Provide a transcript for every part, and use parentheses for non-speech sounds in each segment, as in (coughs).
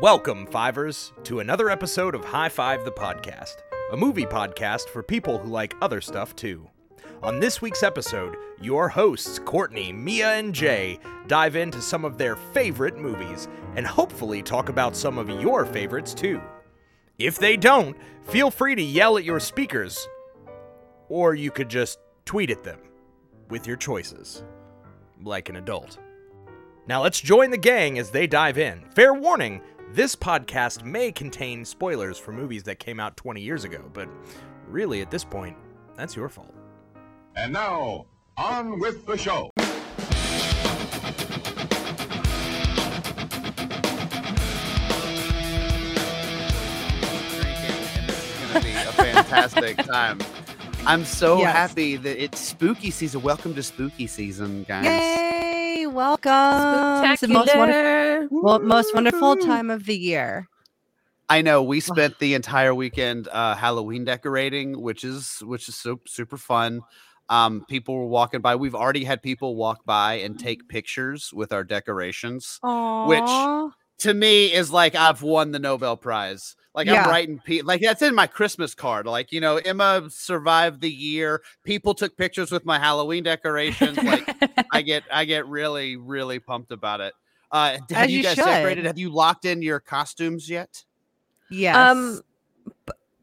Welcome, Fivers, to another episode of High Five the Podcast, a movie podcast for people who like other stuff too. On this week's episode, your hosts, Courtney, Mia, and Jay, dive into some of their favorite movies and hopefully talk about some of your favorites too. If they don't, feel free to yell at your speakers, or you could just tweet at them with your choices, like an adult. Now let's join the gang as they dive in. Fair warning this podcast may contain spoilers for movies that came out 20 years ago, but really, at this point, that's your fault. And now, on with the show. gonna be a fantastic (laughs) time. I'm so Yes. happy that it's spooky season. Welcome to spooky season, guys. Yay! Welcome. It's the most wonderful, well, most wonderful time of the year. I know we spent the entire weekend uh, Halloween decorating, which is which is so, super fun. Um, people were walking by. We've already had people walk by and take pictures with our decorations. Aww. To me, is like I've won the Nobel Prize. Like Yeah. I'm writing, pe- like that's in my Christmas card. Like you know, Emma survived the year. People took pictures with my Halloween decorations. Like I (laughs) get I get really really pumped about it. Uh, have As you, you guys should. decorated? Have you locked in your costumes yet? Yes. Um,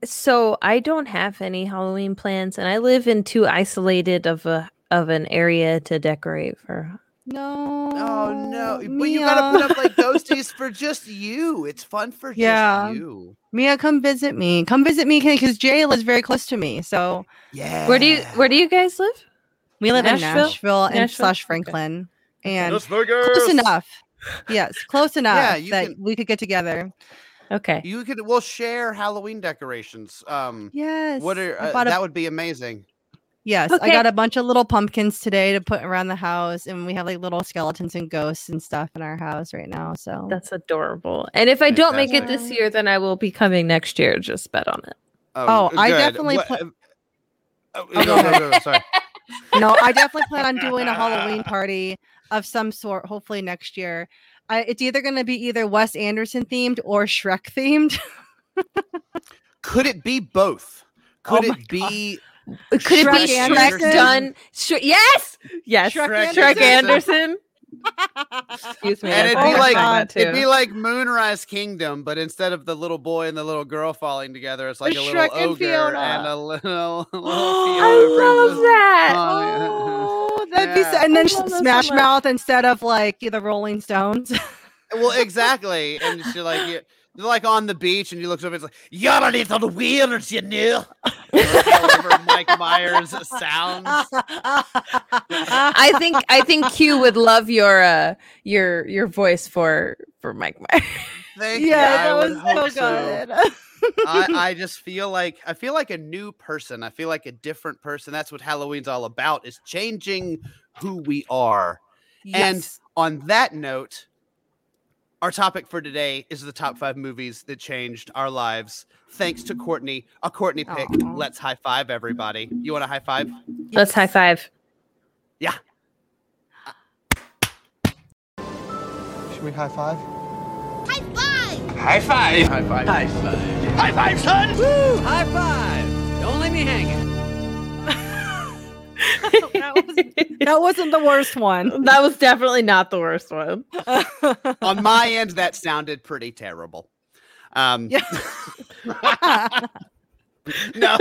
so I don't have any Halloween plans, and I live in too isolated of a of an area to decorate for. No. Oh no! But you gotta put up like ghosties (laughs) for just you. It's fun for Yeah. just you. Mia, come visit me. Come visit me okay? because Jay lives very close to me. So Yeah. Where do you Where do you guys live? we live in Nashville? Nashville and Nashville? slash Okay. Franklin. And Las close enough. Yes, close (laughs) enough you that can- we could get together. Okay. You could. We'll share Halloween decorations. Um, Yes. what are uh, bought a- that would be amazing. Yes, I got a bunch of little pumpkins today to put around the house, and we have like little skeletons and ghosts and stuff in our house right now. So That's adorable. And if I don't make it this year, then I will be coming next year. Just bet on it. Oh, I definitely What- pla- uh, oh, Oh, no, no, no, no, sorry. (laughs) no, I definitely plan on doing a Halloween (laughs) party of some sort, hopefully next year. I, it's either going to be either Wes Anderson themed or Shrek themed. (laughs) Could it be both? Could Oh it be Could it be Anderson? Shrek done? Sh- yes, yes. Shrek Shrek, Anderson. Anderson. Excuse me. and it'd be about like it'd be like Moonrise Kingdom, but instead of the little boy and the little girl falling together, it's like a, little Shrek and ogre Fiona. and (laughs) a little, little (gasps) I Fiona love that. Oh, Oh, (laughs) that'd be so, and then I love that so Smash. Mouth instead of like the Rolling Stones. (laughs) Well, exactly. And she like you they're like on the beach, and you look over, it's like you're a little weird, you know. However, Mike Myers sounds. I think I think Q would love your uh your your voice for for Mike Myers. Thank yeah, I that would was so good. I, I just feel like I feel like a new person. I feel like a different person. That's what Halloween's all about: is changing who we are. Yes. And on that note, our topic for today is the top five movies that changed our lives. Thanks to Courtney, a Courtney pick. Aw. Let's high five everybody. You want a high five? Let's high five. Yeah. Should we high five? High five. High five. High five, High five, son. That, wasn't, (laughs) that wasn't the worst one. (laughs) That was definitely not the worst one. (laughs) on my end, that sounded pretty terrible. Um, Yeah. no,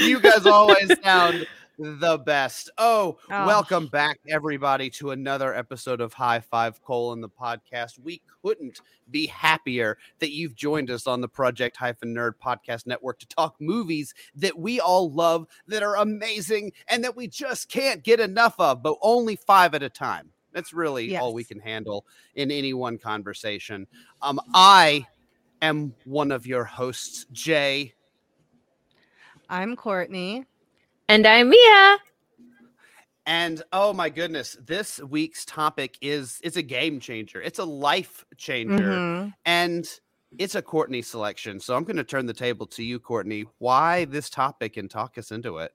you guys always sound the best. Oh, Oh. welcome back, everybody, to another episode of High Five Colon, the podcast. We couldn't be happier that you've joined us on the Project Hyphen Nerd Podcast Network to talk movies that we all love, that are amazing, and that we just can't get enough of, but only five at a time. That's really all we can handle in any one conversation. Um, I am one of your hosts, Jay. I'm Courtney. And I'm Mia. And oh my goodness, this week's topic is it's a game changer. It's a life changer. Mhm. And it's a Courtney selection. So I'm going to turn the table to you, Courtney. Why this topic and talk us into it?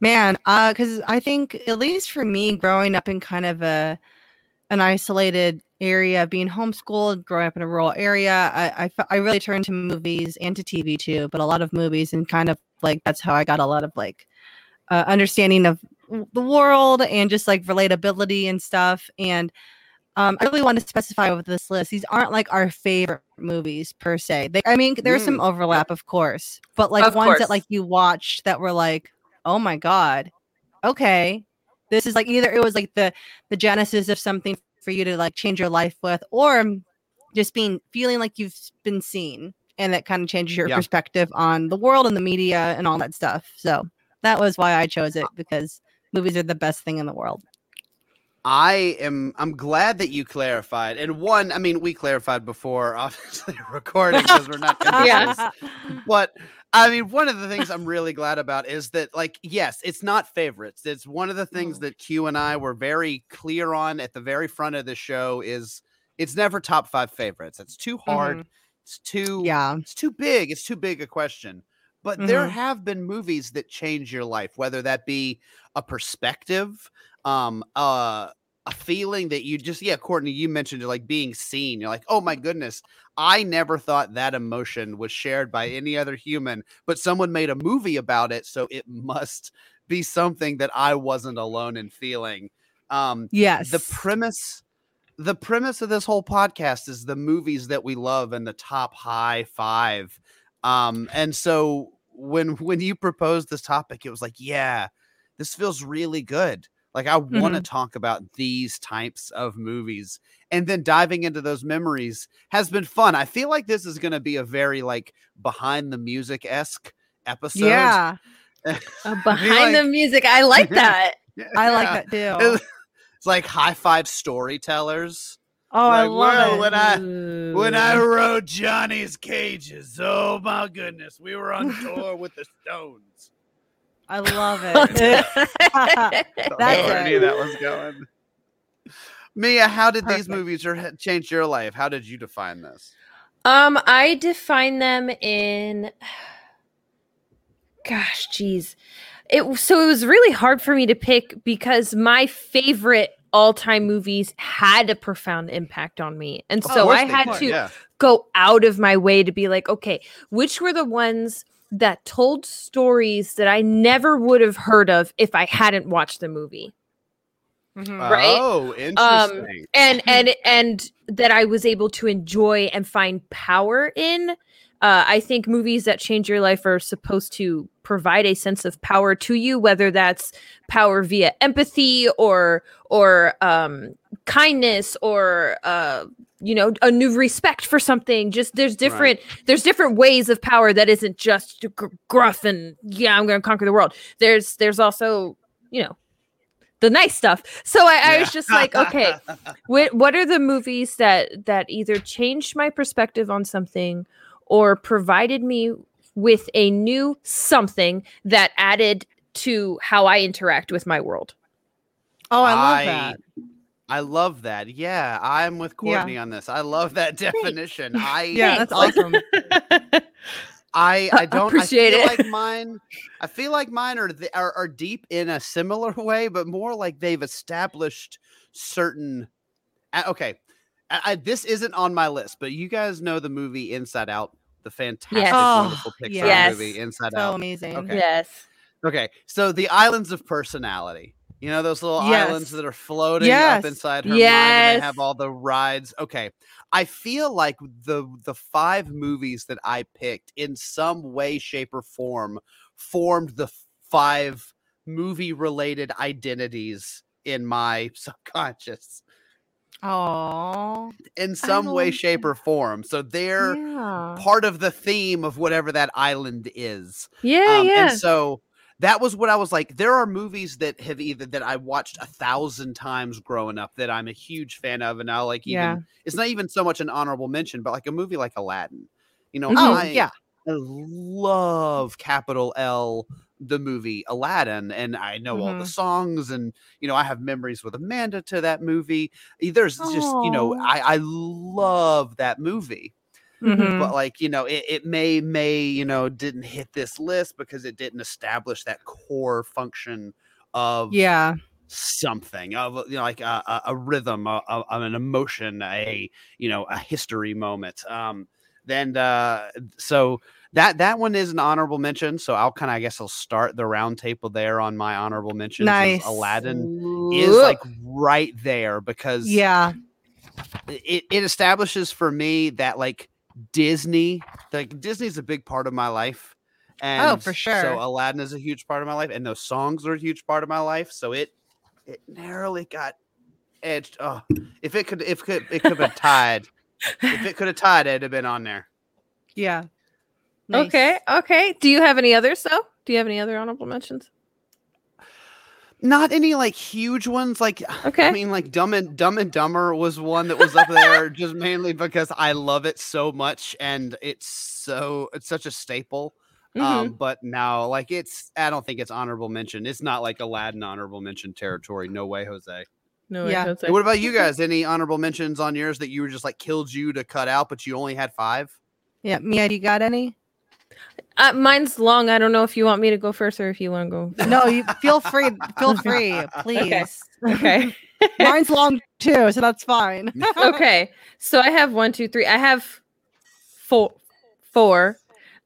Man, uh, because I think at least for me, growing up in kind of a an isolated area, being homeschooled, growing up in a rural area, I, I, I really turned to movies and to TV too, but a lot of movies and kind of like that's how I got a lot of like uh, understanding of the world and just like relatability and stuff. And um, I really want to specify with this list, these aren't like our favorite movies per se. They, I mean, there's some overlap, of course, but like Of ones course. that like you watched that were like, oh my god, okay, this is like either it was like the the genesis of something for you to like change your life with, or just being feeling like you've been seen, and that kind of changes your Yeah. perspective on the world and the media and all that stuff. So that was why I chose it uh, because movies are the best thing in the world. I am I'm glad that you clarified. And one, I mean, we clarified before (laughs) obviously recording because we're not gonna do this. Yeah. But I mean, one of the things I'm really glad about is that, like, yes, it's not favorites. It's one of the things that Q and I were very clear on at the very front of the show is it's never top five favorites. It's too hard. Mm-hmm. It's too yeah. it's too big. It's too big a question. But there Mhm. have been movies that change your life, whether that be a perspective, um, uh, a feeling that you just, yeah, Courtney, you mentioned like being seen. You're like, oh my goodness, I never thought that emotion was shared by any other human, but someone made a movie about it. So it (laughs) must be something that I wasn't alone in feeling. Um, Yes. the premise the premise of this whole podcast is the movies that we love and the top high five um and so when when you proposed this topic it was like yeah this feels really good like i want to talk about these types of movies and then diving into those memories has been fun i feel like this is going to be a very like behind the music-esque episode yeah. (laughs) Uh, behind the music, I like (laughs) that. I like Yeah. that too. It's like high five storytellers Oh, I like, love well, it. when I when I Ooh. wrote Johnny's Cages, oh my goodness, we were on tour with the Stones. I love (laughs) it. (laughs) That's That's where I knew that was going. Mia, how did these movies change your life? How did you define this? Um, I define them in gosh, geez. It so it was really hard for me to pick because my favorite all-time movies had a profound impact on me. And so I had could, to yeah. go out of my way to be like, okay, which were the ones that told stories that I never would have heard of if I hadn't watched the movie? Mhm. right? Oh, interesting. and (laughs) and and that I was able to enjoy and find power in. Uh, I think movies that change your life are supposed to provide a sense of power to you, whether that's power via empathy or or um, kindness or uh, you know a new respect for something. Just there's different there's different ways of power that isn't just gr- gruff and yeah I'm going to conquer the world. There's there's also you know the nice stuff. So I, I was just like, okay, (laughs) what what are the movies that that either changed my perspective on something or provided me with a new something that added to how I interact with my world? Oh, I love I- that. I love that. Yeah, I'm with Yeah. Courtney on this. I love that definition. I Yeah, that's awesome. (laughs) I I don't Appreciate I feel it. like mine I feel like mine are, th- are are deep in a similar (laughs) way, but more like they've established certain. uh, okay, I, I, this isn't on my list, but you guys know the movie Inside Out, the fantastic, Yes. Oh, wonderful Pixar yes. movie Inside Out. So Out. amazing. Okay. Yes. Okay, so the islands of personality. You know those little Yes. islands that are floating Yes. up inside her mind, and they have all the rides. Okay, I feel like the the five movies that I picked in some way, shape, or form formed the five movie related identities in my (laughs) subconscious Oh, in some way, shape, or form. So they're Yeah. part of the theme of whatever that island is. Yeah. Um, yeah. And so that was what I was like. There are movies that have either that I watched a thousand times growing up that I'm a huge fan of, and I like even Yeah. it's not even so much an honorable mention, but like a movie like Aladdin. You know, Mhm. oh, I, yeah. I love capital L the movie Aladdin, and I know all the Mhm. songs, and you know I have memories with Amanda to that movie. There's just you know I I love that movie Mhm. but like you know it, it may may you know didn't hit this list because it didn't establish that core function of Yeah. something of you know like a, a, a rhythm, a, a, an emotion, a you know a history moment. Um, then uh, so that that one is an honorable mention. So I'll kind of I guess I'll start the round table there on my honorable mentions. Nice. Aladdin is like right there because Yeah. it, it establishes for me that like Disney, like Disney's a big part of my life. Oh, and Oh, for sure. So Aladdin is a huge part of my life, and those songs are a huge part of my life. So it it narrowly got edged. Oh, if it could, if could, it could have tied. if it could have tied, it'd have been on there. (laughs) Yeah. Nice. Okay, okay. Do you have any others though? Do you have any other honorable mentions? Not any like huge ones. Like (sighs) Okay. I mean, like Dumb and Dumb and Dumber was one that was up there, (laughs) just mainly because I love it so much, and it's so it's such a staple. Mhm. Um, but now, like it's, I don't think it's honorable mention. It's not like Aladdin honorable mention territory. No way, Jose. no, yeah. I don't Hey, say. what about you (laughs) guys? Any honorable mentions on yours that you were just like killed you to cut out, but you only had five? Yeah. Mia, do you got any? Uh, mine's long. I don't know if you want me to go first or if you want to go. (laughs) No, you feel free. Feel free, (laughs) please. Okay. (laughs) Mine's long too, so that's fine. okay. So I have one, two, three. I have four. Four.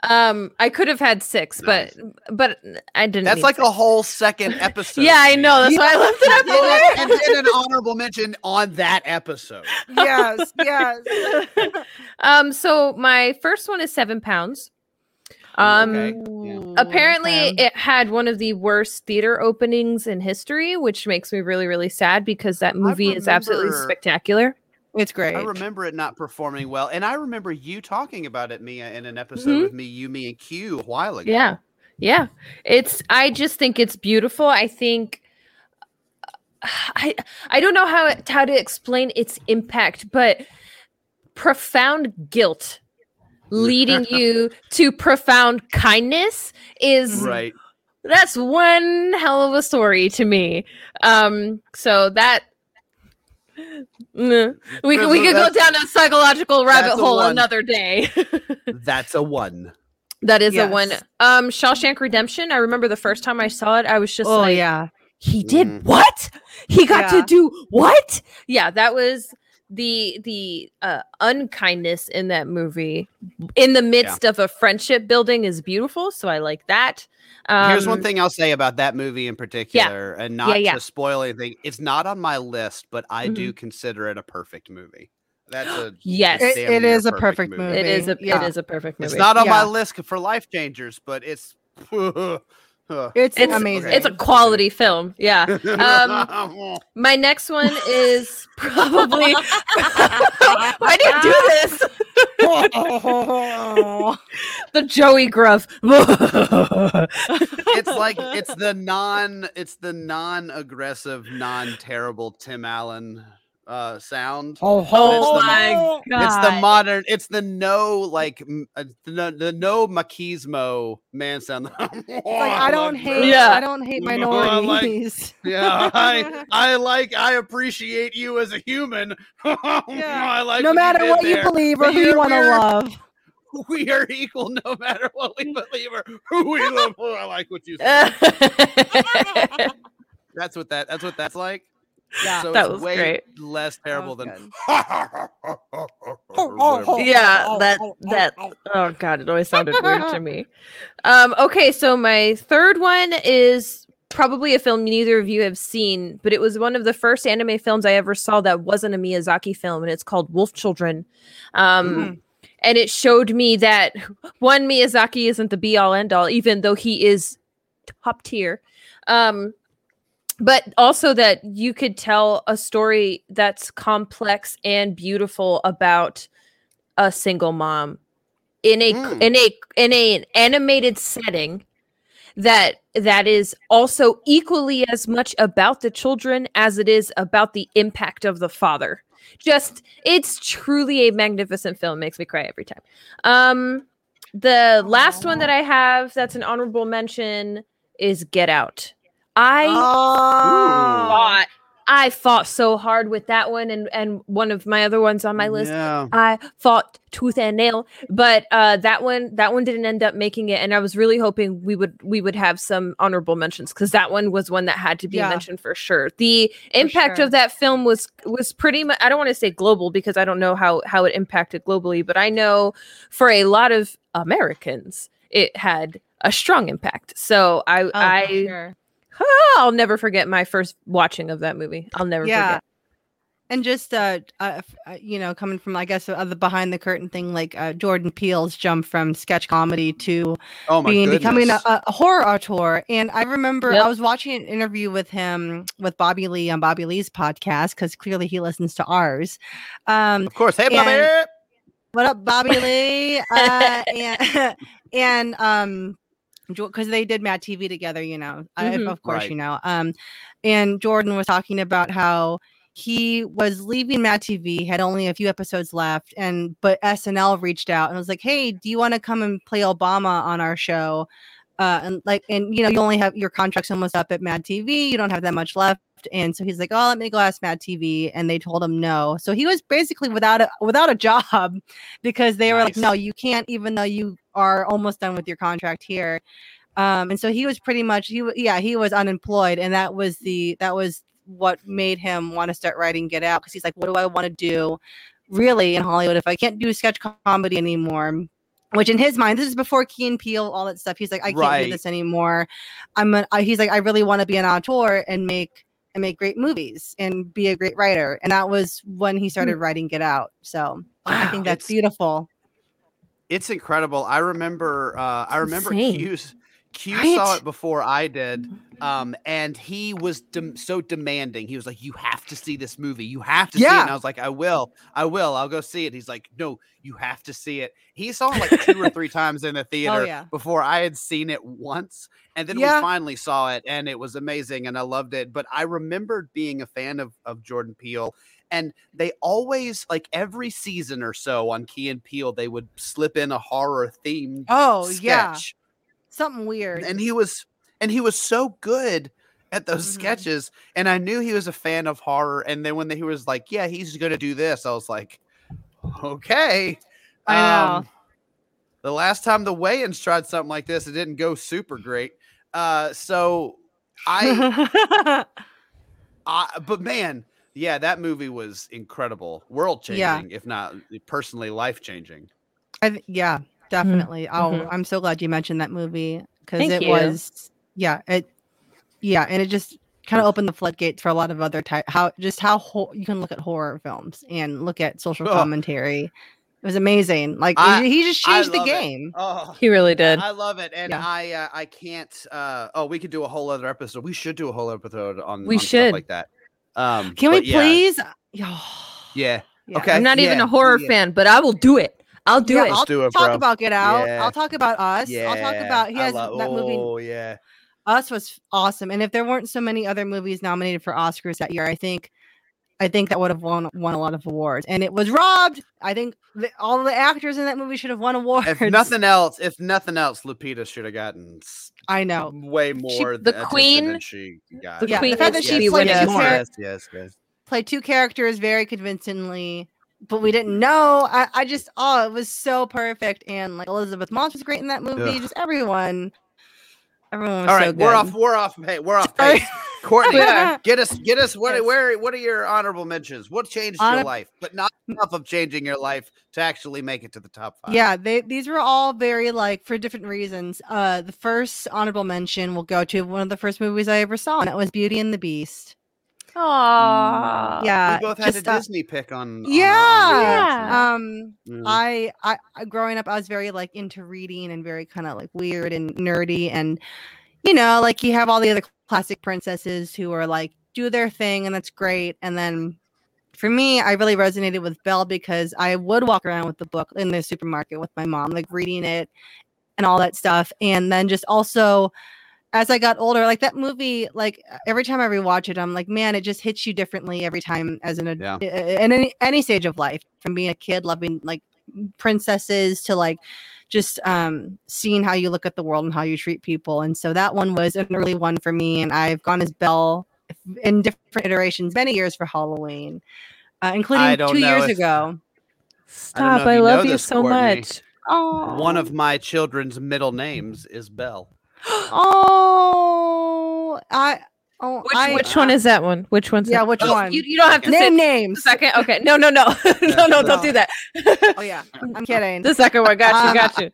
Um, I could have had six, but but I didn't. That's like six. a whole second episode. Yeah, I know. That's why I left it up And there. then- and an honorable mention on that episode. yes, yes. Um, so my first one is seven pounds. Um, Okay. Yeah. apparently Okay. it had one of the worst theater openings in history, which makes me really, really sad because that movie is absolutely spectacular. It's great. I remember it not performing well, and I remember you talking about it, Mia, in an episode Mhm. with me, you, me, and Q a while ago. Yeah. Yeah. It's I just think it's beautiful. I think I I don't know how it, how to explain its impact, but profound guilt leading you (laughs) to profound kindness is right. that's one hell of a story to me. Um so that Mm, (laughs) we could we could go down a psychological rabbit hole one. another day. (laughs) That's a one. That is a one. Um, Shawshank Redemption. I remember the first time I saw it, I was just oh like, yeah. he did Mm. what? He got Yeah. to do what? Yeah, that was the the uh, unkindness in that movie in the midst of a friendship building is beautiful. So I like that. Um, Here's one thing I'll say about that movie in particular, and not yeah. to spoil anything. It's not on my list, but I Mm-hmm. do consider it a perfect movie. That's a Yes, It- damn it near is a perfect movie. it is a Yeah. it is a perfect movie. It's not on my list for life changers, but it's. (laughs) (laughs) (laughs) It's, It's amazing. It's a quality film. Yeah. Um, (laughs) my next one is (laughs) probably. Why do you do this? the Joey Gruff. it's like it's the non it's the non-aggressive non-terrible tim allen uh sound oh, oh my it's the modern it's the no like m- uh, the, the no machismo man sound (laughs) like I don't hate. Yeah. I don't hate (laughs) I like- minorities. (laughs) yeah i i like i appreciate you as a human i like no what matter did what there. you believe or who you want to love. we are equal no matter what we believe or who we love Oh, i like what you said that's what that that's what that's like Yeah. so That it's was way great. less terrible than good. (laughs) (laughs) yeah, that that oh god, it always sounded weird to me. (laughs) Um, okay, so my third one is probably a film neither of you have seen, but it was one of the first anime films I ever saw that wasn't a Miyazaki film, and it's called Wolf Children. Um, Mhm. and it showed me that one Miyazaki isn't the be all end all, even though he is top tier. Um, but also that you could tell a story that's complex and beautiful about a single mom in a Mm. in a in a an animated setting that that is also equally as much about the children as it is about the impact of the father. Just it's truly a magnificent film. Makes me cry every time. Um the last one that i have that's an honorable mention is get out i Oh. thought I fought so hard with that one and and one of my other ones on my list. Yeah. I fought tooth and nail, but uh, that one that one didn't end up making it, and I was really hoping we would we would have some honorable mentions because that one was one that had to be Yeah. mentioned for sure. The impact sure. of that film was was pretty much I don't want to say global because I don't know how how it impacted globally, but I know for a lot of Americans it had a strong impact. So I Oh, for I sure. (laughs) I'll never forget my first watching of that movie. I'll never Yeah. forget. And just uh, uh, uh, you know, coming from I guess uh, the behind the curtain thing, like uh, Jordan Peele's jump from sketch comedy to Oh my being becoming a, a horror auteur. And I remember Yep. I was watching an interview with him with Bobby Lee on Bobby Lee's podcast because clearly he listens to ours. Um, of course. Hey, Bobby. and- what up, Bobby Lee? (laughs) Uh, and (laughs) and um, because they did Mad TV together, you know, I, Mhm. of course, Right. you know. Um, and Jordan was talking about how he was leaving Mad TV, had only a few episodes left, and but SNL reached out and was like, "Hey, do you want to come and play Obama on our show?" Uh, and like, and you know, you only have your contract's almost up at Mad TV. You don't have that much left, and so he's like, "Oh, let me go ask Mad TV," and they told him no. So he was basically without a without a job (laughs) because they were like, "No, you can't," even though you are almost done with your contract here. Um, and so he was pretty much he yeah he was unemployed, and that was the that was what made him want to start writing Get Out because he's like, what do I want to do really in Hollywood if I can't do sketch comedy anymore? Which in his mind, this is before Key and Peele, all that stuff. He's like, I can't Right. do this anymore. I'm a, I, he's like, I really want to be an auteur and make and make great movies and be a great writer. And that was when he started writing Get Out. So I think that's beautiful. It's incredible. I remember. Uh, I remember. Q's. Q Right? saw it before I did, um, and he was dem- so demanding. He was like, "You have to see this movie. You have to see it." And I was like, "I will. I will. I'll go see it." He's like, "No, you have to see it." He saw it like two or three (laughs) times in the theater yeah. before I had seen it once, and then Yeah. we finally saw it, and it was amazing, and I loved it. But I remembered being a fan of of Jordan Peele. And they always like every season or so on Key and Peele, they would slip in a horror themed Oh yeah, something weird. and he was and he was so good at those Mhm. sketches and i knew he was a fan of horror and then when he was like yeah he's gonna do this i was like okay I know. Um, the last time the Wayans tried something like this it didn't go super great uh so i (laughs) I, but man, yeah, that movie was incredible, world changing, Yeah. if not personally life changing. Th- yeah, definitely. Oh, mhm. I'm so glad you mentioned that movie because it you. was yeah, it yeah, and it just kind of opened the floodgates for a lot of other type how just how ho- you can look at horror films and look at social Ugh. commentary. It was amazing. Like I- he just changed the love it. game. Oh, He really did. I love it, and Yeah. I uh, I can't. Uh, oh, we could do a whole other episode. We should do a whole episode on. We on stuff should. like that. Um, Can we yeah, please? Yeah. Yeah. Okay. I'm not even a horror yeah. fan, but I will do it. I'll do Yeah, it. I'll do it, talk bro. about Get Out. Yeah. I'll talk about Us. Yeah, I'll talk about he has love- that movie. Oh yeah. Us was awesome, and if there weren't so many other movies nominated for Oscars that year, I think, I think that would have won won a lot of awards. And it was robbed. I think the, all the actors in that movie should have won awards. If nothing else, if nothing else, Lupita should have gotten s- I know. way more. the queen- than she got. the Yeah, the fact is that she be played winning two more. yes, yes, yes. played two characters very convincingly, but we didn't know. I, I just oh, it was so perfect, and like Elisabeth Moss was great in that movie. Ugh. Just everyone, everyone was All so right, we're off. We're off. Hey, we're off pace. Courtney, Yeah. (laughs) get us, get us. What, Yes. where, what are your honorable mentions? What changed Honor- your life, but not enough of changing your life to actually make it to the top five? Yeah, they these were all very like for different reasons. Uh the first honorable mention will go to one of the first movies I ever saw, and that was Beauty and the Beast. Aww. yeah. we both had just, a uh, Disney pick on. on yeah. honorable Yeah. Um mentions. Yeah. I, I I growing up I was very like into reading and very kind of like weird and nerdy and you know like you have all the other classic princesses who are like do their thing and that's great and then for me I really resonated with Belle because I would walk around with the book in the supermarket with my mom like reading it and all that stuff and then just also as I got older like that movie like every time I rewatch it I'm like man it just hits you differently every time as an ad- Yeah. in any, any stage of life from being a kid loving like princesses to like just um seeing how you look at the world and how you treat people and so that one was an early one for me and i've gone as belle in different iterations many years for Halloween, uh, including two years if- ago. Stop! if I, you love you this, so Courtney. much. Oh, One of my children's middle names is Belle. (gasps) oh, I oh Which, I, which one is that one? Which one's yeah, that? which Oh, one? You, you don't have to say Name the names. second. Okay, no, no, no, (laughs) no, no, don't do that. (laughs) Oh yeah, (laughs) I'm kidding. the second one. Got you. Um, Got you.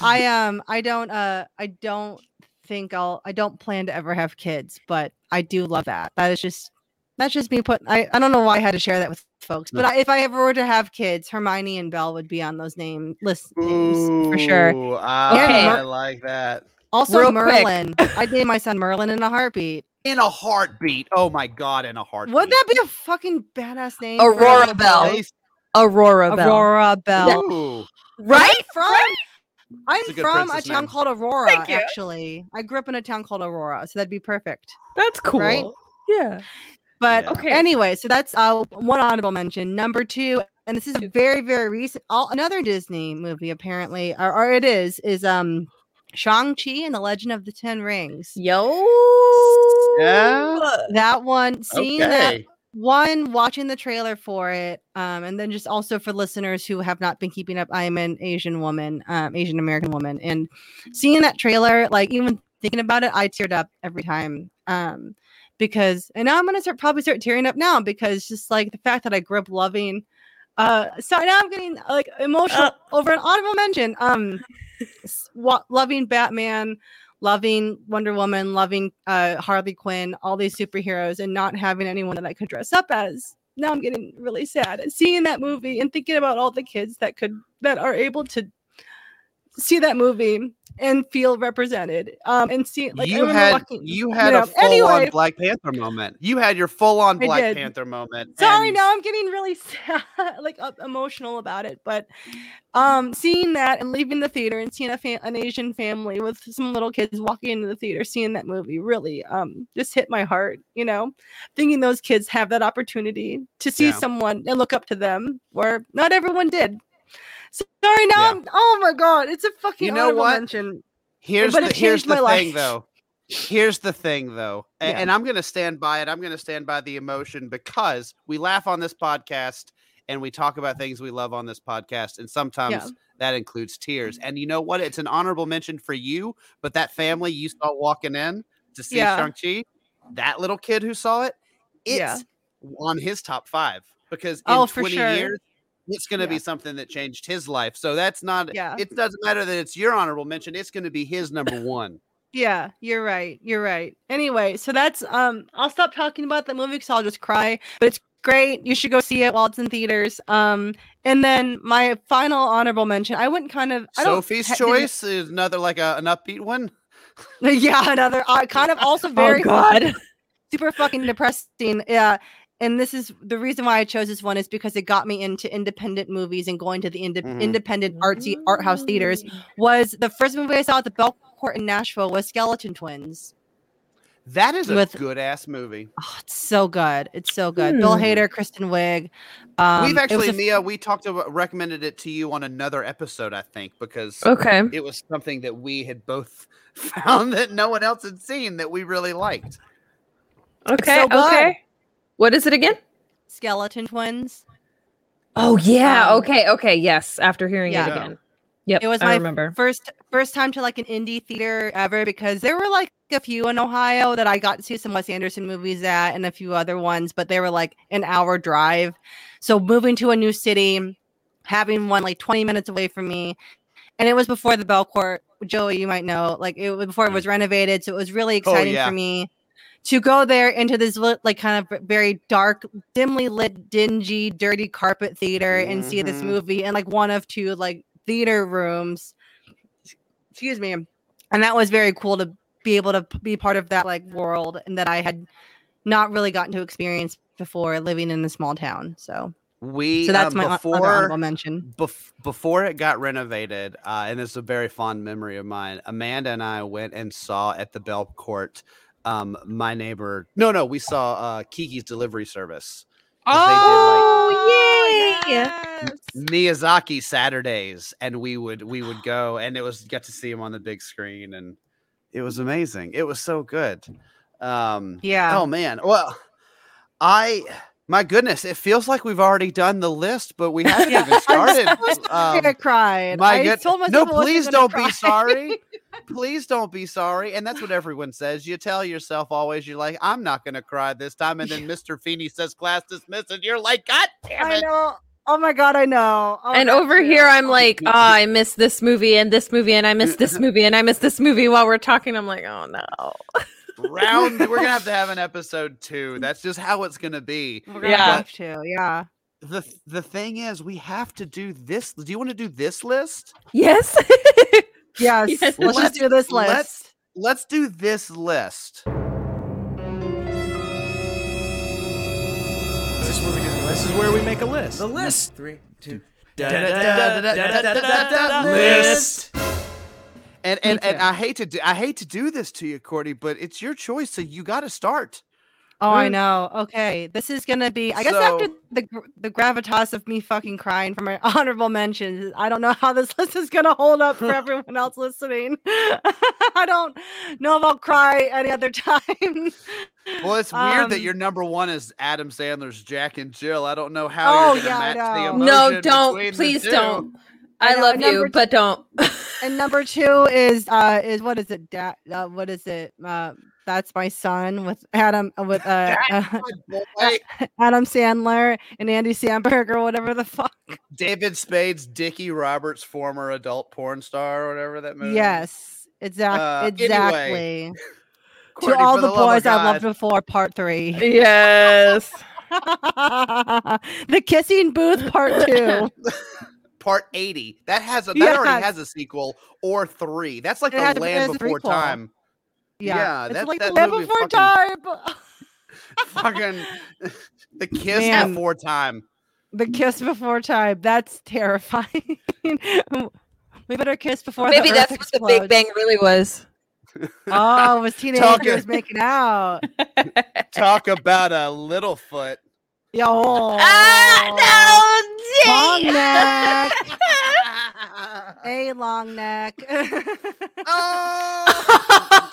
I um I don't uh I don't think I'll I don't plan to ever have kids, but I do love that. That is just that's just me put I, I don't know why I had to share that with folks, but I, if I ever were to have kids, Hermione and Belle would be on those name list names for sure. Ooh, ah, Okay. I like that. Also Real. Merlin. I'd name my son Merlin in a heartbeat. In a heartbeat. Oh my god, in a heartbeat. Wouldn't that be a fucking badass name? for a Aurora little Belle. Aurora Belle. Aurora Belle. Ooh. Right? I'm from I'm a from a princess town name. called Aurora, Thank you. actually. I grew up in a town called Aurora, so that'd be perfect. That's cool. Right? Yeah. But Yeah. Okay. anyway, so that's uh, one honorable mention. Number two, and this is a very, very recent, all, another Disney movie apparently, or, or it is, is um Shang Chi and the Legend of the Ten Rings. Yo. Yeah? That one, seeing that one, watching the trailer for it, um, and then just also for listeners who have not been keeping up, I am an Asian woman, um, Asian American woman, and seeing that trailer, like even thinking about it, I teared up every time. Um, because and now I'm gonna start probably start tearing up now because just like the fact that I grew up loving uh so now I'm getting like emotional Uh. over an honorable mention. Um loving Batman, loving Wonder Woman, loving uh Harley Quinn, all these superheroes, and not having anyone that I could dress up as. Now I'm getting really sad seeing that movie and thinking about all the kids that could that are able to see that movie and feel represented. Um and see like you had walking- you had know, a full anyway. on Black Panther moment. You had your full on Black did. Panther moment. Sorry, and now I'm getting really (laughs) sad, like uh, emotional about it. But um, seeing that and leaving the theater and seeing a fa- an Asian family with some little kids walking into the theater, seeing that movie really um just hit my heart. You know, thinking those kids have that opportunity to see Yeah. someone and look up to them, where not everyone did. So, sorry, now Yeah. I'm. Oh my god, it's a fucking You know what? mention. Here's but the here's the thing life. though. Here's the thing though. a- Yeah. And I'm gonna stand by it. I'm gonna stand by the emotion because we laugh on this podcast and we talk about things we love on this podcast. And sometimes that includes tears. Mm-hmm. And you know what? It's an honorable mention for you, but that family you saw walking in to see Yeah. Shang-Chi, that little kid who saw it, it's Yeah. on his top five because in Oh, for 20 sure. years it's going to be something that changed his life. So that's not, Yeah. it doesn't matter that it's your honorable mention. It's going to be his number (laughs) one. Yeah, you're right. You're right. Anyway, so that's um I'll stop talking about the movie because I'll just cry. But it's great. You should go see it while it's in theaters. Um and then my final honorable mention, I wouldn't kind of I don't Sophie's didn't- choice is another like a, an upbeat one. (laughs) yeah, another uh, kind of also (laughs) Oh very God. super fucking depressing. Yeah. And this is the reason why I chose this one is because it got me into independent movies and going to the inde- Mhm. independent artsy art house theaters. Was the first movie I saw at the Belcourt in Nashville was Skeleton Twins. That is a With- good ass movie. Oh, it's so good. It's so good. Bill Hmm. Hader, Kristen Wiig. Um, We've actually, a- Mia, we talked about recommended it to you on another episode, I think, because Okay. it was something that we had both (laughs) found that no one else had seen that we really liked. Okay. so good. okay. What is it again? Skeleton Twins. Oh yeah. Um, okay. Okay. Yes. After hearing yeah. it again. Yep. It was I my remember. first first time to like an indie theater ever because there were like a few in Ohio that I got to see some Wes Anderson movies at and a few other ones, but they were like an hour drive. So moving to a new city, having one like 20 minutes away from me, and it was before the Belcourt. Joey, you might know, like it was before it was renovated, so it was really exciting yeah. for me to go there into this like kind of very dark, dimly lit, dingy, dirty carpet theater and see this Mhm. movie in like one of two like theater rooms. Excuse me. And that was very cool to be able to be part of that like world and that I had not really gotten to experience before living in a small town. So We so that's um, my before honorable mention. bef- before it got renovated, uh, and it's a very fond memory of mine. Amanda and I went and saw at the Belcourt. Um, my neighbor. No, no, we saw uh, Kiki's Delivery Service. 'cause they Oh yay! yes. Miyazaki Saturdays, and we would we would go, and it was get to see him on the big screen, and it was amazing. It was so good. Um, Yeah. Oh man. Well, I my goodness, it feels like we've already done the list, but we (laughs) haven't Yeah. even I'm started. so sorry I Um, cried. my I good. told myself No, please don't cry. be sorry. Please don't be sorry. And that's what everyone says. You tell yourself always, you're like, I'm not gonna cry this time. And then Mr. Feeney says class dismissed, and you're like, God damn it. I know. Oh my god, I know. Oh, and over true. here, I'm like, oh, (laughs) I miss this movie and this movie and I miss this (laughs) movie and I miss this movie while we're talking. I'm like, oh no. Round we're gonna have to have an (laughs) episode two. That's just how it's gonna be. We're gonna Yeah. have to. Yeah. The the thing is, we have to do this. Do you want to do this list? Yes. Yes. Yes. Let's Let's- do this list. let's- Let's do this list. This Is this where we do the list? This is where we make a list. The list. Three, two. List. And and, and. I hate to do I hate to do this to you, Courtney, but it's your choice, so you got to start. Oh, I know. Okay, this is gonna be. I guess after the the gravitas of me fucking crying for my (laughs) honorable mentions, I don't know how this (laughs) list is gonna hold up for (laughs) everyone else listening. I don't know if I'll cry any other time. Well, it's weird that Um, your number one is Adam Sandler's Jack and Jill. I don't know how Oh, you're gonna yeah, I match the know. emotion. no, don't. between the Please two. don't. I I, love and you, number but don't. and number two is uh is what is it? Da- uh, what is it? Uh, that's my son with Adam uh, with uh, uh (laughs) Adam Sandler and Andy Samberg or whatever the fuck. David Spade's Dickie Roberts, former adult porn star, or whatever that movie. Yes, exactly. Uh, anyway, exactly. (laughs) Courtney, to all for the, boys I loved before, part three. (laughs) yes. the kissing booth, part two. Part eighty. That has a that already has a sequel or three. That's like It the a- Land Before prequel. Time. Yeah, Yeah, it's that- like that the land before fucking- time. (laughs) Fucking (laughs) the kiss Man. before time. The kiss before time. That's terrifying. (laughs) we better kiss before Maybe the that's Earth what the Big. Bang really was. Oh, it was teenagers Talking- making out. Talk about a Littlefoot. Yo, Ah, long no, neck, a long neck. (laughs) Oh.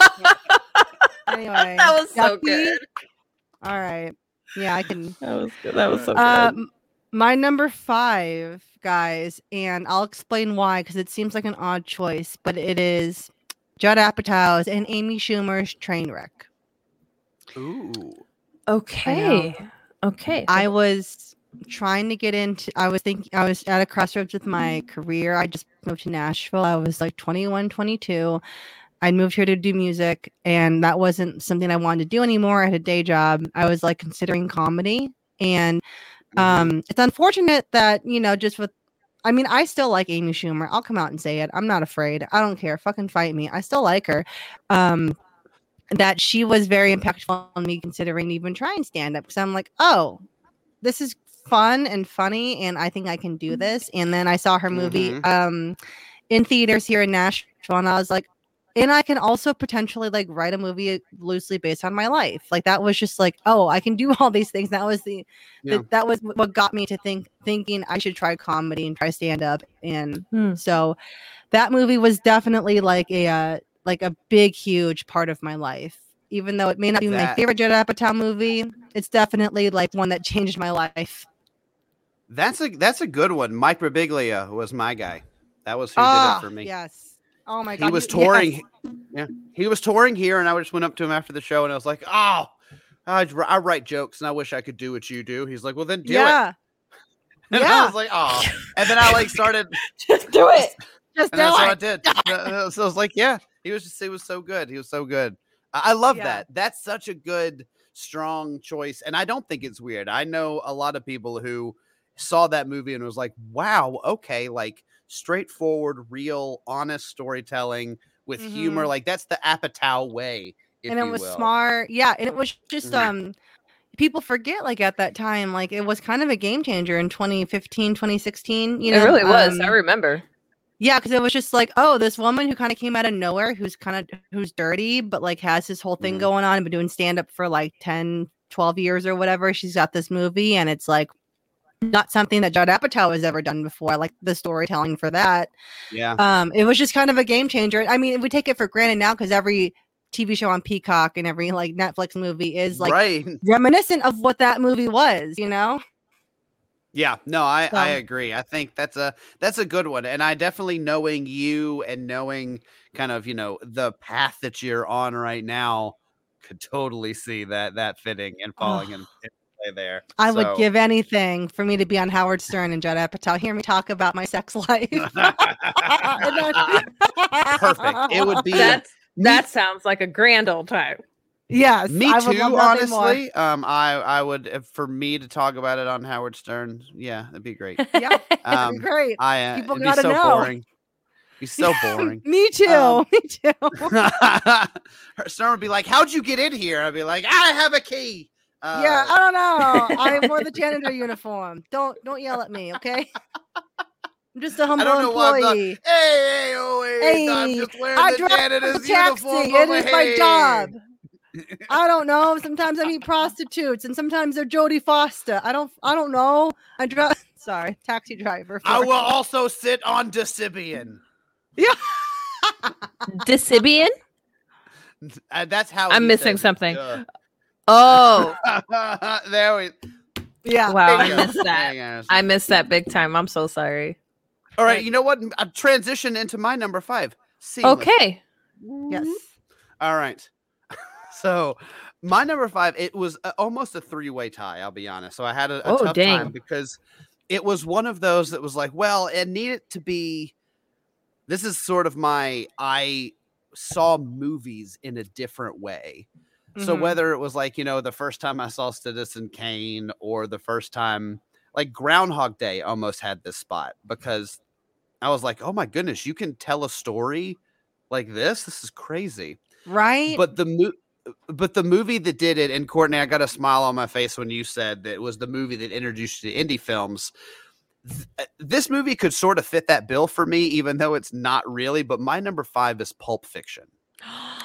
anyway, that was so yucky. good. All right, yeah, I can. That was good. That was so Uh, good. my number five, guys, and I'll explain why because it seems like an odd choice, but it is Judd Apatow's and Amy Schumer's Trainwreck. Ooh. Okay. Okay. I was trying to get into I was thinking I was at a crossroads with my career. I just moved to Nashville. I was like 21, 22. I moved here to do music and that wasn't something I wanted to do anymore. I had a day job. I was like considering comedy and Mm-hmm. um it's unfortunate that, you know, just with I mean, I still like Amy Schumer. I'll come out and say it. I'm not afraid. I don't care. Fucking fight me. I still like her. Um that she was very impactful on me considering even trying stand up because I'm like, oh, this is fun and funny, and I think I can do this. And then I saw her movie Mhm. um in theaters here in Nashville, and I was like, and I can also potentially like write a movie loosely based on my life. Like that was just like, oh, I can do (laughs) all these things. That was the, Yeah. the that was what got me to think thinking I should try comedy and try stand up. And Hmm. so that movie was definitely like a uh, like a big huge part of my life. Even though it may not be my favorite Judd Apatow movie, it's definitely like one that changed my life. That's a that's a good one. Mike Birbiglia was my guy. That was who Ah, did it for me. Yes. Oh my god. he was yes. touring. Yeah, he was touring here, and I just went up to him after the show, and I was like, "Oh, I, I write jokes, and I wish I could do what you do." He's like, "Well, then do it." yeah. (laughs) And I was like, "Oh," and then I like started, (laughs) Just do it. Just and that's do what I did. (laughs) So I was like, "Yeah." He was just, he was so good. He was so good. I, I love Yeah. that. That's such a good, strong choice, and I don't think it's weird. I know a lot of people who saw that movie and was like, "Wow, okay, like straightforward, real, honest storytelling." With humor, Mhm. like that's the Apatow way. if and it you was will. smart. Yeah, and it was just Mhm. um people forget like at that time like it was kind of a game changer in 2015 2016 you know it really was. I um, remember. yeah because it was just like oh this woman who kind of came out of nowhere who's kind of who's dirty but like has this whole thing Mhm. going on and been doing stand up for like 10 12 years or whatever she's got this movie and it's like not something that Judd Apatow has ever done before like the storytelling for that Yeah. um it was just kind of a game changer i mean we take it for granted now because every TV show on Peacock and every like Netflix movie is like right. reminiscent of what that movie was, you know? Yeah, no, I I agree. I think that's a that's a good one, and I definitely knowing you and knowing kind of you know the path that you're on right now could totally see that that fitting and falling in, in play there. I would give anything for me to be on Howard Stern and Judd Apatow. Hear me talk about my sex life. (laughs) (laughs) (laughs) perfect. It would be That's me- that sounds like a grand old time. yes. Me I too, love nothing more. honestly. Um, I I would if for me to talk about it on Howard Stern. Yeah, that'd be great. Yeah, Um, great. I uh, People it'd gotta so know. boring. Be so boring. me too. Um, me too. Her Stern would be like, "How'd you get in here?" I'd be like, "I have a key." Uh, yeah, I don't know. (laughs) I wore the janitor uniform. Don't don't yell at me, okay? I'm just a humble don't know why I'm not- employee. Hey, hey, oh, hey, I'm Hey, just wearing I the drive a taxi. uniform. It over is my job. (laughs) I don't know. Sometimes I meet prostitutes, and sometimes they're Jodie Foster. I don't. I don't know. I drive. (laughs) Sorry, taxi driver. I for- will also sit on Decibian. Yeah. Decibian? Uh, that's how I'm missing says it. Something. Duh. Oh, (laughs) there we. Yeah. wow, I missed that. Bingo. I missed that big time. I'm so sorry. All right, you know what? A transition into my number five. Seamless. Okay. Yes. All right. (laughs) so my number five, it was uh, almost a three-way tie. I'll be honest. So I had a, a Oh, tough dang. time because it was one of those that was like, well, it needed to be. This is sort of my I saw movies in a different way. So Mhm. whether it was like you know the first time I saw Citizen Kane or the first time like Groundhog Day almost had this spot because I was like, oh my goodness, you can tell a story like this. This is crazy right. but the mo- but the movie that did it and courtney i got a smile on my face when you said that it was the movie that introduced you to indie films Th- uh, this movie could sort of fit that bill for me even though it's not really but my number five is pulp fiction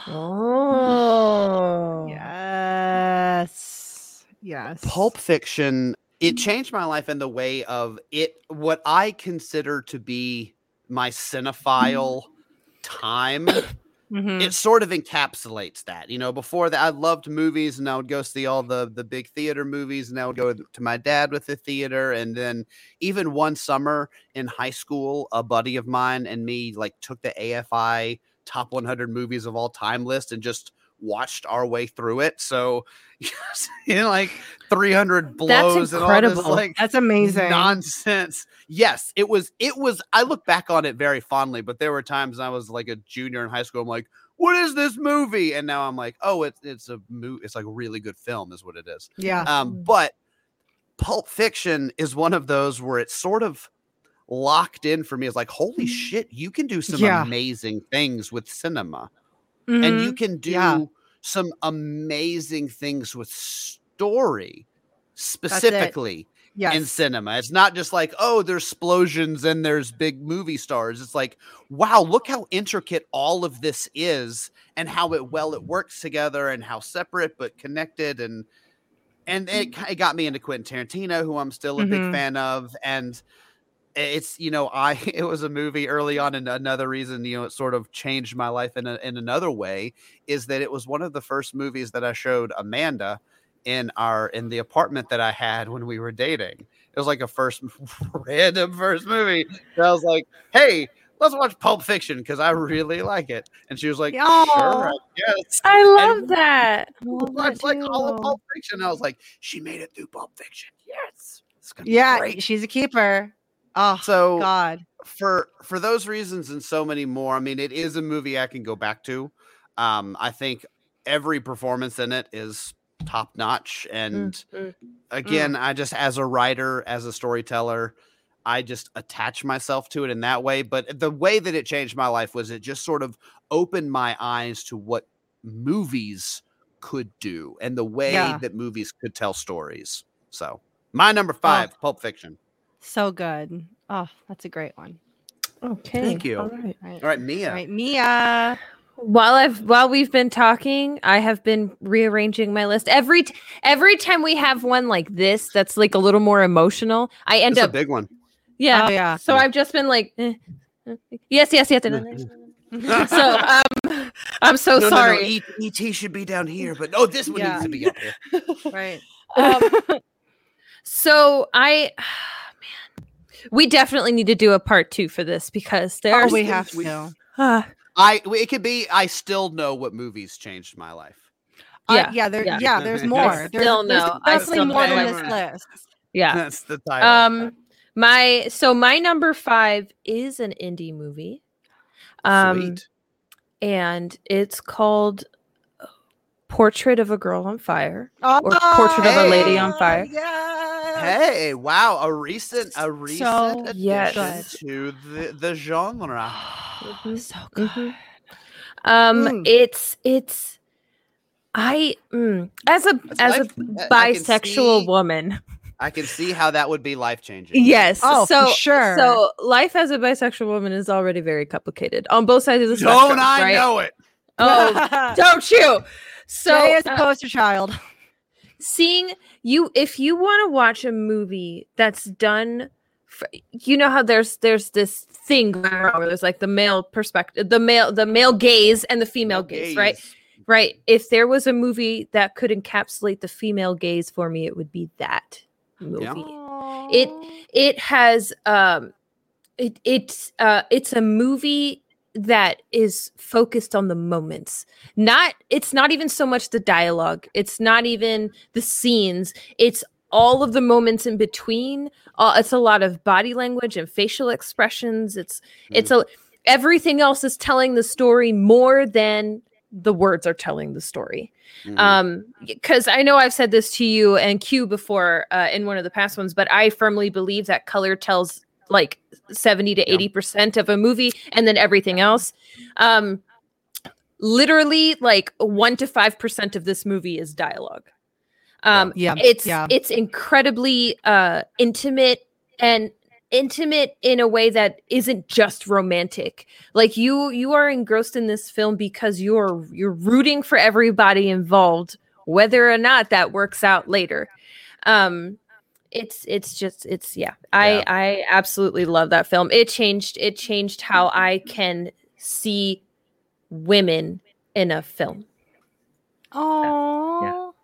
Oh. yes. Yes. pulp fiction it changed my life in the way of it what i consider to be my cinephile time Mhm. it sort of encapsulates that. You know, before that, I loved movies and I would go see all the the big theater movies, and I would go to my dad with the theater. And then even one summer in high school, a buddy of mine and me like took the AFI top 100 movies of all time list and just watched our way through it. So, (laughs) you know, like 300 blows and all this incredible. like That's amazing. nonsense. Yes, it was. It was. I look back on it very fondly, but there were times I was like a junior in high school. I'm like, "What is this movie?" And now I'm like, "Oh, it's it's a movie. It's like a really good film, is what it is." yeah. Um, but Pulp Fiction is one of those where it's sort of locked in for me. is like, holy shit, you can do some Yeah. amazing things with cinema and you Mhm. can do Yeah. some amazing things with story specifically yes. in cinema. It's not just like, oh, there's explosions and there's big movie stars. It's like, wow, look how intricate all of this is and how it well it works together and how separate but connected and and it, it got me into Quentin Tarantino, who I'm still a big Mhm. fan of, and it's you know I (laughs) it was a movie early on, and another reason you know it sort of changed my life in a, in another way is that it was one of the first movies that I showed Amanda in our in the apartment that I had when we were dating. It was like a first (laughs) random first movie. And I was like, "Hey, let's watch Pulp Fiction because I really like it." And she was like, "Sure, Aw. I guess." I love And- that. Watch like all of. Pulp Fiction. I was like, "She made it through Pulp Fiction." Yes, it's gonna be Yeah, great. she's a keeper. Oh So God. for for those reasons and so many more, I mean, it is a movie I can go back to. Um, I think every performance in it is top notch, and mm. again, I just as a writer, as a storyteller, I just attach myself to it in that way. But the way that it changed my life was it just sort of opened my eyes to what movies could do and the way Yeah. that movies could tell stories. So my number five, Pulp Fiction. So good. Oh, that's a great one. Okay. Thank you. All right. Right. All right, Mia. All right, Mia. While I've while we've been talking, I have been rearranging my list. Every t- every time we have one like this that's like a little more emotional, I end It's a up big one. yeah. Oh yeah. So I've just been like eh, eh, yes, yes, yes. (laughs) so um, I'm so No, no, no, sorry. E- ET should be down here, but no, this one Yeah. needs to be up here. (laughs) right. (laughs) Um, so I, man, we definitely need to do a part two for this because Oh, there's we have we- to. uh, (sighs) I it could be. I still know what movies changed my life. Uh, Yeah, yeah, there, yeah. yeah. There's (laughs) more. There's, still there's know. I definitely still more know. than this list. yeah. (laughs) That's the title. Um, my so my number five is an indie movie. Um, Sweet. and it's called uh, Portrait of a Girl on Fire. Oh, Portrait of a Lady on Fire. yes. Hey, wow! A recent, a recent addition yes. to the the genre. so good. Mhm. Um, Mm. it's it's I mm, as a That's as a life- I- I bisexual see- woman. I can see how that would be life changing. Yes. Oh, so for sure. So life as a bisexual woman is already very complicated on both sides of the Don't. I right? know it? Oh, (laughs) don't you? So Jay is a uh, poster child. Seeing you if you want to watch a movie that's done for, you know how there's there's this thing going around where there's like the male perspective the male the male gaze and the female gaze, right? Gaze. right. If there was a movie that could encapsulate the female gaze for me it would be that movie. It- it has um it it's uh it's a movie that is focused on the moments. Not it's not even so much the dialogue it's not even the scenes it's all of the moments in between. Uh, it's a lot of body language and facial expressions it's it's a everything else is telling the story more than the words are telling the story. Mhm. um because i know i've said this to you and q before uh, in one of the past ones but i firmly believe that color tells like 70 to Yeah. 80 percent of a movie and then everything else. Um literally like 1 to 5 percent of this movie is dialogue. Um Yeah, it's yeah. it's incredibly uh intimate and intimate in a way that isn't just romantic. Like you you are engrossed in this film because you're you're rooting for everybody involved whether or not that works out later. Um it's it's just it's yeah i Yeah. i absolutely love that film it changed it changed how i can see women in a film Oh.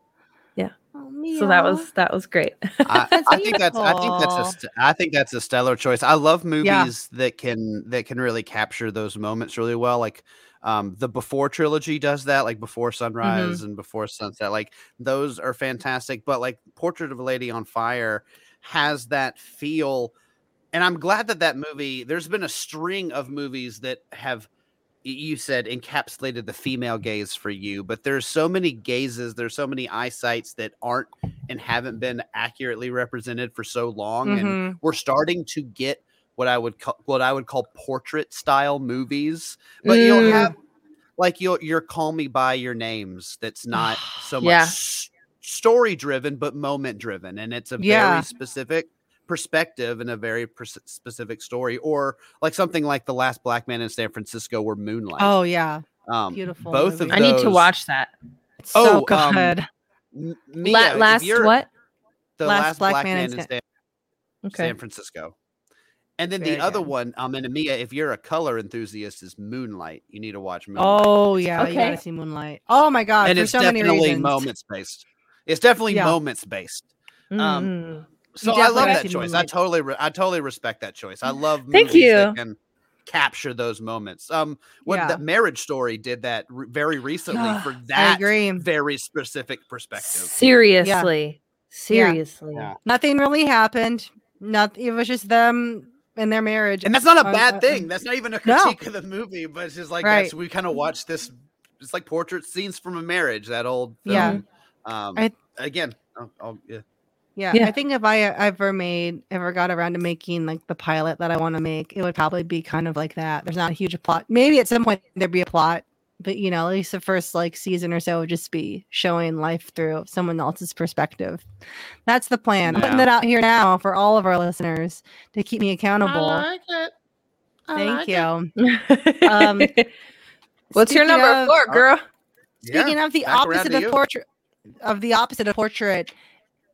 Yeah. Oh, so that was that was great I, (laughs) I think that's I think that's a st- I think that's a stellar choice. I love movies Yeah. that can that can really capture those moments really well. Like um the Before trilogy does that, like Before Sunrise and Before Sunset. Like those are fantastic. But like Portrait of a Lady on Fire has that feel, and I'm glad that that movie. There's been a string of movies that have you said encapsulated the female gaze for you but there's so many gazes there's so many eyesights that aren't and haven't been accurately represented for so long and Mhm. we're starting to get what i would call what i would call portrait style movies but you'll Mm. have like you'll your call me by your names that's not (sighs) so much Yeah. s- story driven but moment driven and it's a Yeah. very specific perspective and a very pers- specific story or like something like the last black man in san francisco or moonlight Oh yeah. um, beautiful both movie. of i need to watch that It's Oh, so um, good. M- La- Mia, if last what the Last last, black, man, in San, okay San Francisco and then Very the other good. one um and Mia, if you're a color enthusiast is moonlight you need to watch moonlight Oh yeah, you Okay. gotta see Moonlight. Oh my god, and it's so many definitely moments based it's definitely Yeah. moments based Um, Mm. So I love that see choice. I totally, re- I totally respect that choice. I love Thank movies that you. can capture those moments. Um, what Yeah. the Marriage Story did that re- very recently Yeah, for that very specific perspective. seriously seriously Yeah. Nothing really happened. Nothing. it was just them and their marriage. And that's not a Uh, bad uh, thing. That's not even a No. critique of the movie, but it's just like Right. that's we kind of watch this. It's like portrait scenes from a marriage. That old film. Yeah. Um, I- again, I'll, I'll, yeah. Yeah, Yeah. I think if I ever made ever got around to making like the pilot that I want to make, it would probably be kind of like that. There's not a huge plot. Maybe at some point there'd be a plot, but you know, at least the first like season or so would just be showing life through someone else's perspective. That's the plan. I'm putting Yeah. that out here now for all of our listeners to keep me accountable. Like Thank you. Um, (laughs) What's your number of- four, girl? Speaking Yeah, of the opposite of portrait of the opposite of portrait,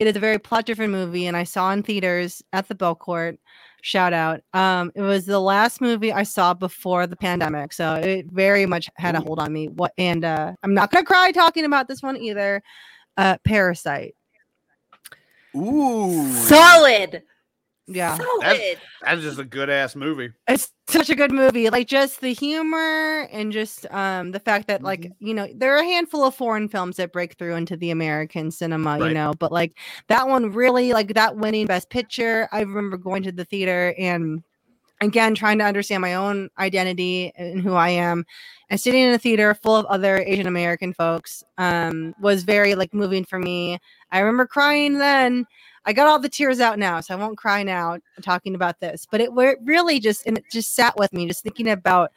it is a very plot driven movie, and I saw in theaters at the Belcourt. Shout out. Um, it was the last movie I saw before the pandemic, so it very much had a hold on me. What and uh, I'm not gonna cry talking about this one either. Uh, Parasite. Ooh, Solid. Yeah, Solid. that's just a good ass movie. it's such a good movie. Like just the humor and just um the fact that like Mm-hmm. you know there are a handful of foreign films that break through into the American cinema, you know, but like that one really like that winning Best Picture. I remember going to the theater and again trying to understand my own identity and who I am and sitting in a theater full of other Asian American folks um was very like moving for me. I remember crying then. I got all the tears out now, so I won't cry now talking about this. But it really just and it just sat with me, just thinking about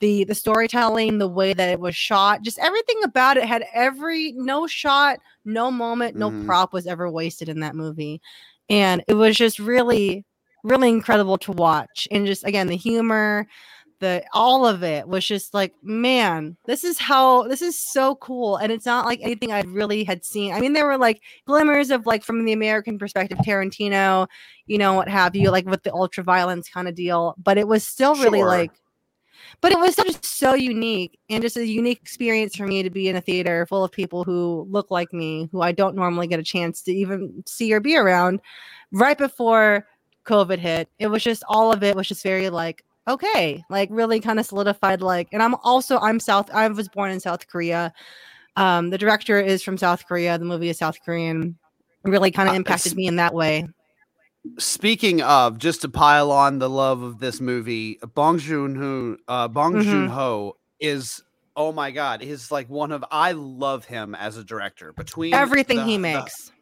the the storytelling, the way that it was shot, just everything about it had every no shot, no moment, no Mhm. prop was ever wasted in that movie. And it was just really, really incredible to watch. And just again, the humor, the all of it was just like, man, this is how this is so cool. And it's not like anything I really had seen. I mean, there were like glimmers of like from the American perspective, Tarantino, you know, what have you, like with the ultra violence kind of deal. But it was still really Sure. like but it was just so unique and just a unique experience for me to be in a theater full of people who look like me, who I don't normally get a chance to even see or be around right before COVID hit. It was just all of it was just very like, okay, like really kind of solidified. Like, and I'm also, I'm South, I was born in South Korea. Um, the director is from South Korea. The movie is South Korean. Really kind of Uh, impacted s- me in that way. Speaking of, just to pile on the love of this movie, Bong Joon Ho, uh, Bong Mhm. Joon Ho is oh my god, is like one of I love him as a director. Between Everything the- he the- makes.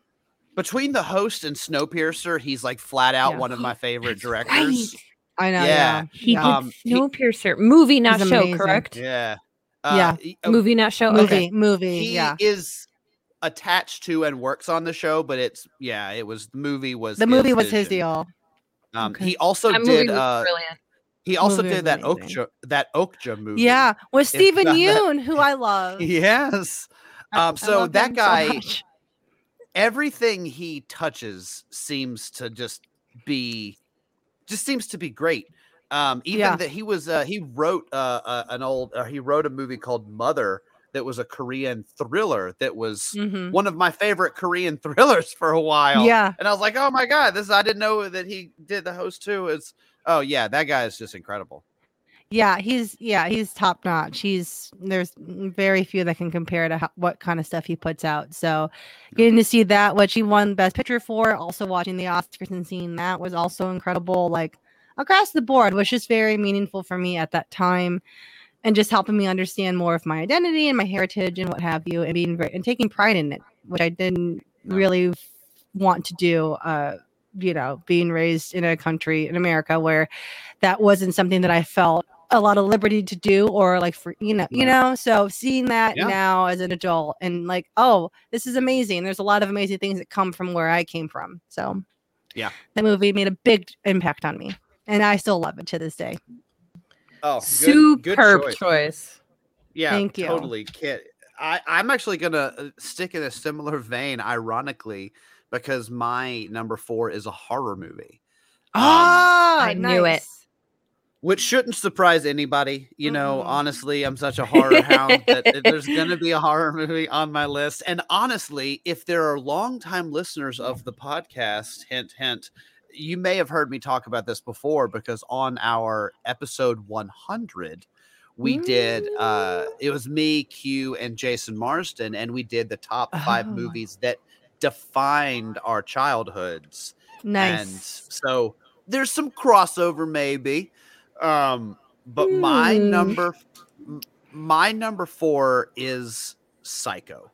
between the host and Snowpiercer, he's like flat out Yeah. one of my favorite directors. I know. Yeah. Yeah. He yeah. did Um, he- Movie, not show, amazing. correct? Yeah. Yeah. he- uh, Movie, not show. movie, Okay. movie. he yeah. is attached to and works on the show, but it's yeah, it was the movie was The movie was his vision. deal. Um, Okay. he also That movie did was uh, brilliant. he also Movie did that amazing. Okja that Okja movie. Yeah, with Stephen that- Yoon, who I (laughs) love. Yes. Um, so love that him so guy, everything he touches seems to just be, just seems to be great. Um, even Yeah. that he was, uh, he wrote uh, uh, an old, uh, he wrote a movie called Mother that was a Korean thriller that was Mhm. one of my favorite Korean (laughs) thrillers for a while. Yeah, And I was like, oh my God, this, I didn't know that he did the host too. Is oh yeah, that guy is just incredible. Yeah, he's yeah, he's top notch. He's there's very few that can compare to how, what kind of stuff he puts out. So, getting to see that, what he won Best Picture for, also watching the Oscars and seeing that was also incredible. Like across the board, was just very meaningful for me at that time, and just helping me understand more of my identity and my heritage and what have you, and being very, and taking pride in it, which I didn't really want to do. Uh, you know, being raised in a country in America where that wasn't something that I felt a lot of liberty to do or like for you know you know so seeing that Yeah. now as an adult and like oh this is amazing there's a lot of amazing things that come from where i came from so Yeah. the movie made a big impact on me and i still love it to this day Oh, good, Superb choice. Yeah, Thank you. totally. Can't, I, I'm actually gonna uh, stick in a similar vein, ironically, because my number four is a horror movie, Um, ah I knew it. Which shouldn't surprise anybody. You know, Mm-mm. honestly, I'm such a horror hound that (laughs) there's gonna be a horror movie on my list. And honestly, if there are longtime listeners of the podcast, hint, hint, you may have heard me talk about this before because on our episode 100 we did uh it was me q and jason marsden and we did the top five Oh. movies that defined our childhoods nice and so there's some crossover maybe um but my Hmm. number my number four is psycho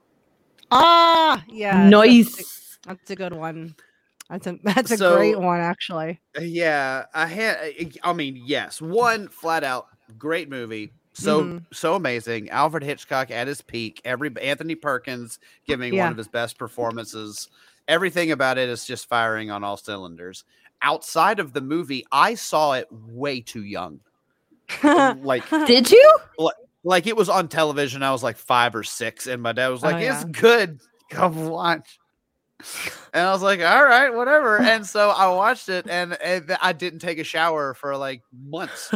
ah yeah that's a- Nice. that's a good one that's a that's a So- great one actually Uh, Yeah, I had. I- I mean, yes, one flat out great movie. So Mhm. so amazing. Alfred Hitchcock at his peak. Every Anthony Perkins giving Yeah. one of his best performances. Everything about it is just firing on all cylinders. Outside of the movie, I saw it way too young. (laughs) like Did you? like it was on television. I was like five or six, and my dad was oh, like, Oh, "It's good. Come watch." And I was like, all right, whatever. (laughs) And so I watched it and, and I didn't take a shower for like months.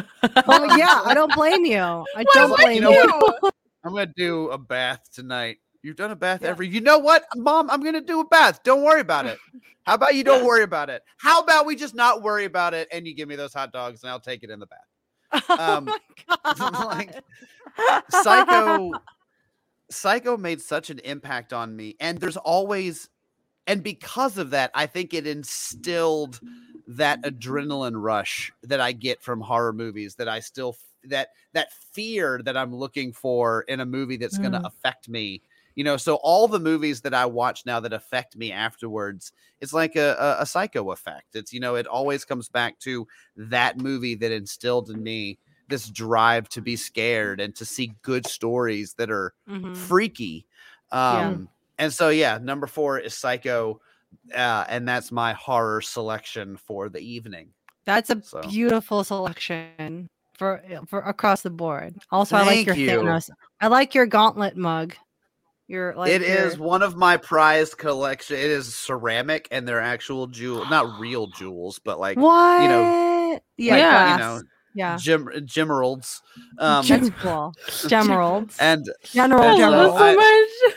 Oh yeah, I don't blame you. I Why don't blame you you. know I'm gonna do a bath tonight. You've done a bath Yeah. every. You know what, Mom? I'm gonna do a bath. Don't worry about it. How about you (laughs) don't worry about it? How about we just not worry about it and you give me those hot dogs and I'll take it in the bath. (laughs) oh Um, (laughs) like, Psycho Psycho made such an impact on me and there's always and because of that I think it instilled that adrenaline rush that I get from horror movies that I still that that fear that I'm looking for in a movie that's going to Mm. affect me you know so all the movies that I watch now that affect me afterwards it's like a, a, a psycho effect it's you know it always comes back to that movie that instilled in me this drive to be scared and to see good stories that are Mhm. freaky. Yeah. Um, and so yeah, number four is Psycho, uh, and that's my horror selection for the evening. That's a So- beautiful selection for for across the board. Also, I like Thank your you. Thanos. I like your gauntlet mug. Your like it is your- one of my prized collection. It is ceramic, and they're actual jewel, not real (gasps) jewels, but like what? you know, yeah, like, Yeah. you know, yeah. gem gemeralds. Um, That's (laughs) cool. Gemeralds. and General and so I love Gemeralds. so I- much.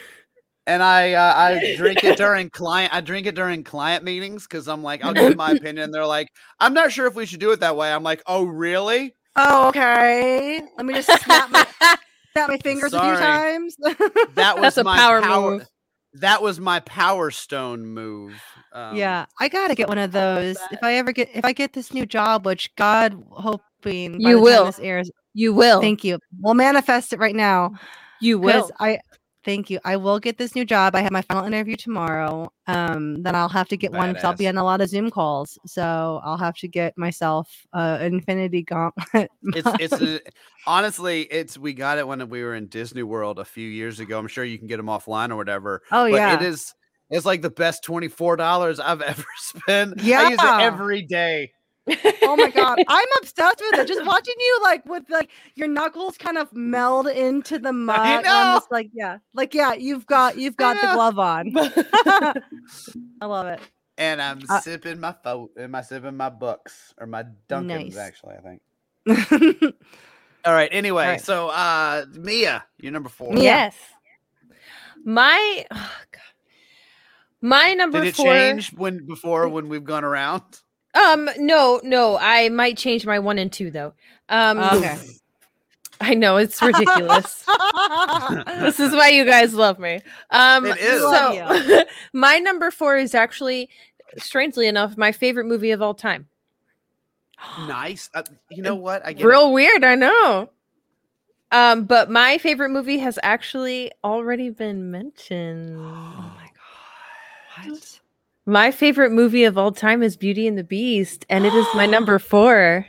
and I uh, I drink it (laughs) during client I drink it during client meetings because I'm like I'll give my opinion. (laughs) They're like I'm not sure if we should do it that way. I'm like oh really? Oh, okay. Let me just snap my, snap my fingers a few times. That (laughs) was That's a my power power. move. That was my power stone move. Um, yeah, I gotta get one of those. If I ever get, if I get this new job, which God hoping You will. This airs. You will. Thank you. We'll manifest it right now. you will. I thank you. I will get this new job. I have my final interview tomorrow. Um, then I'll have to get one because I'll be on a lot of Zoom calls. So I'll have to get myself uh Infinity Gauntlet. (laughs) It's it's (laughs) honestly it's we got it when we were in Disney World a few years ago. I'm sure you can get them offline or whatever. oh but yeah. it is it's like the best twenty four dollars I've (laughs) ever spent. Yeah, I use it every day. Oh my god, (laughs) I'm obsessed with it. Just watching you like with like your knuckles kind of meld into the (laughs) mud. and I'm know. just like, yeah, like yeah, you've got you've got the glove on. (laughs) I love it. And I'm Uh, sipping my fo- am I sipping my books or my Dunkins Nice. actually, I think. All right. Anyway, right. so uh Mia, you're number four. Yes. My oh God. my number Did it four. change when before when we've gone around? Um, no, no, I might change my one and two though. Um, Okay. (laughs) I know it's ridiculous. (laughs) this is why you guys love me. Um, It is. so (laughs) my number four is actually, strangely enough, my favorite movie of all time. Nice. Uh, you know what? I get it. Real weird, I know. Um, but my favorite movie has actually already been mentioned. (gasps) oh my god. What? My favorite movie of all time is Beauty and the Beast, and it is my (gasps) number four.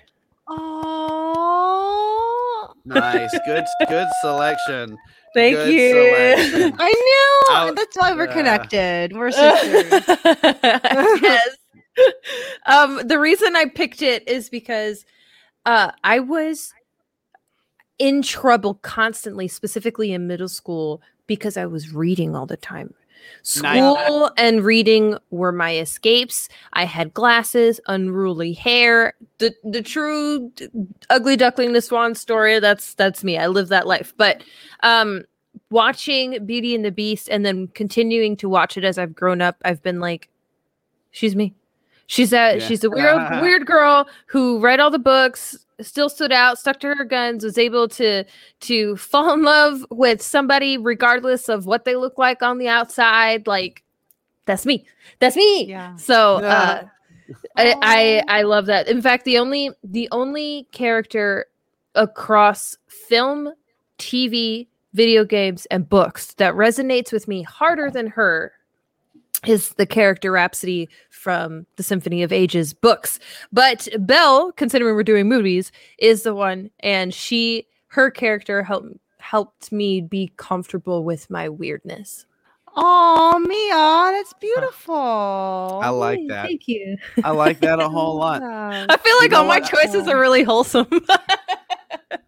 Oh, Nice. Good (laughs) good selection. Thank Good you. selection. I knew. Out- That's why we're uh, connected. We're (laughs) sisters. yes. Um, the reason I picked it is because uh, I was in trouble constantly, specifically in middle school, because I was reading all the time. School and reading were my escapes. I had glasses, unruly hair, the the true ugly duckling the swan story. That's that's me. I live that life. But um watching Beauty and the Beast and then continuing to watch it as I've grown up, I've been like, she's me. She's a Yeah. she's a weird weird (laughs) girl who read all the books, still stood out, stuck to her guns, was able to to fall in love with somebody regardless of what they look like on the outside. Like that's me. That's me. Yeah. So uh I, I I love that. In fact, the only the only character across film, TV, video games, and books that resonates with me harder than her is the character Rhapsody from the Symphony of Ages books. But Belle, considering we're doing movies, is the one, and she her character helped helped me be comfortable with my weirdness. Oh, Mia, that's beautiful. I like that. Thank you. I like that a whole (laughs) lot. I feel like know all my choices are really wholesome. (laughs)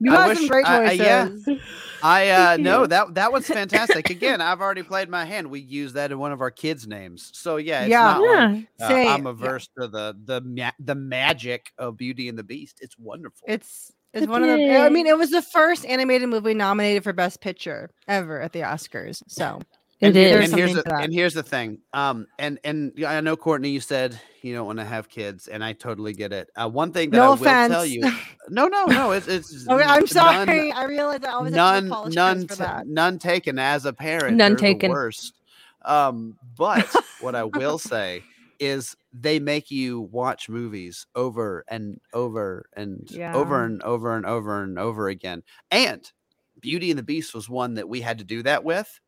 You I got wish- some great I- I- yeah. (laughs) I uh no that that was fantastic. Again, I've already played my hand. We use that in one of our kids' names. So yeah, it's Yeah. not like, uh, I'm yeah. averse to the the ma- the magic of Beauty and the Beast. It's wonderful. It's it's It one of the. I mean, it was the first animated movie nominated for Best Picture ever at the Oscars. So It and, is. And here's the, to and here's the thing. Um, and and I know Courtney, you said you don't want to have kids, and I totally get it. Uh, one thing that no I will offense. tell you, (laughs) no, no, no, it's it's. okay, (laughs) I'm none- sorry. I realized I always have none apologize none for that. none taken as a parent None they're the taken. worst um but (laughs) what i will say is they make you watch movies over and over and over and over and over and over again and beauty and the beast was one that we had to do that with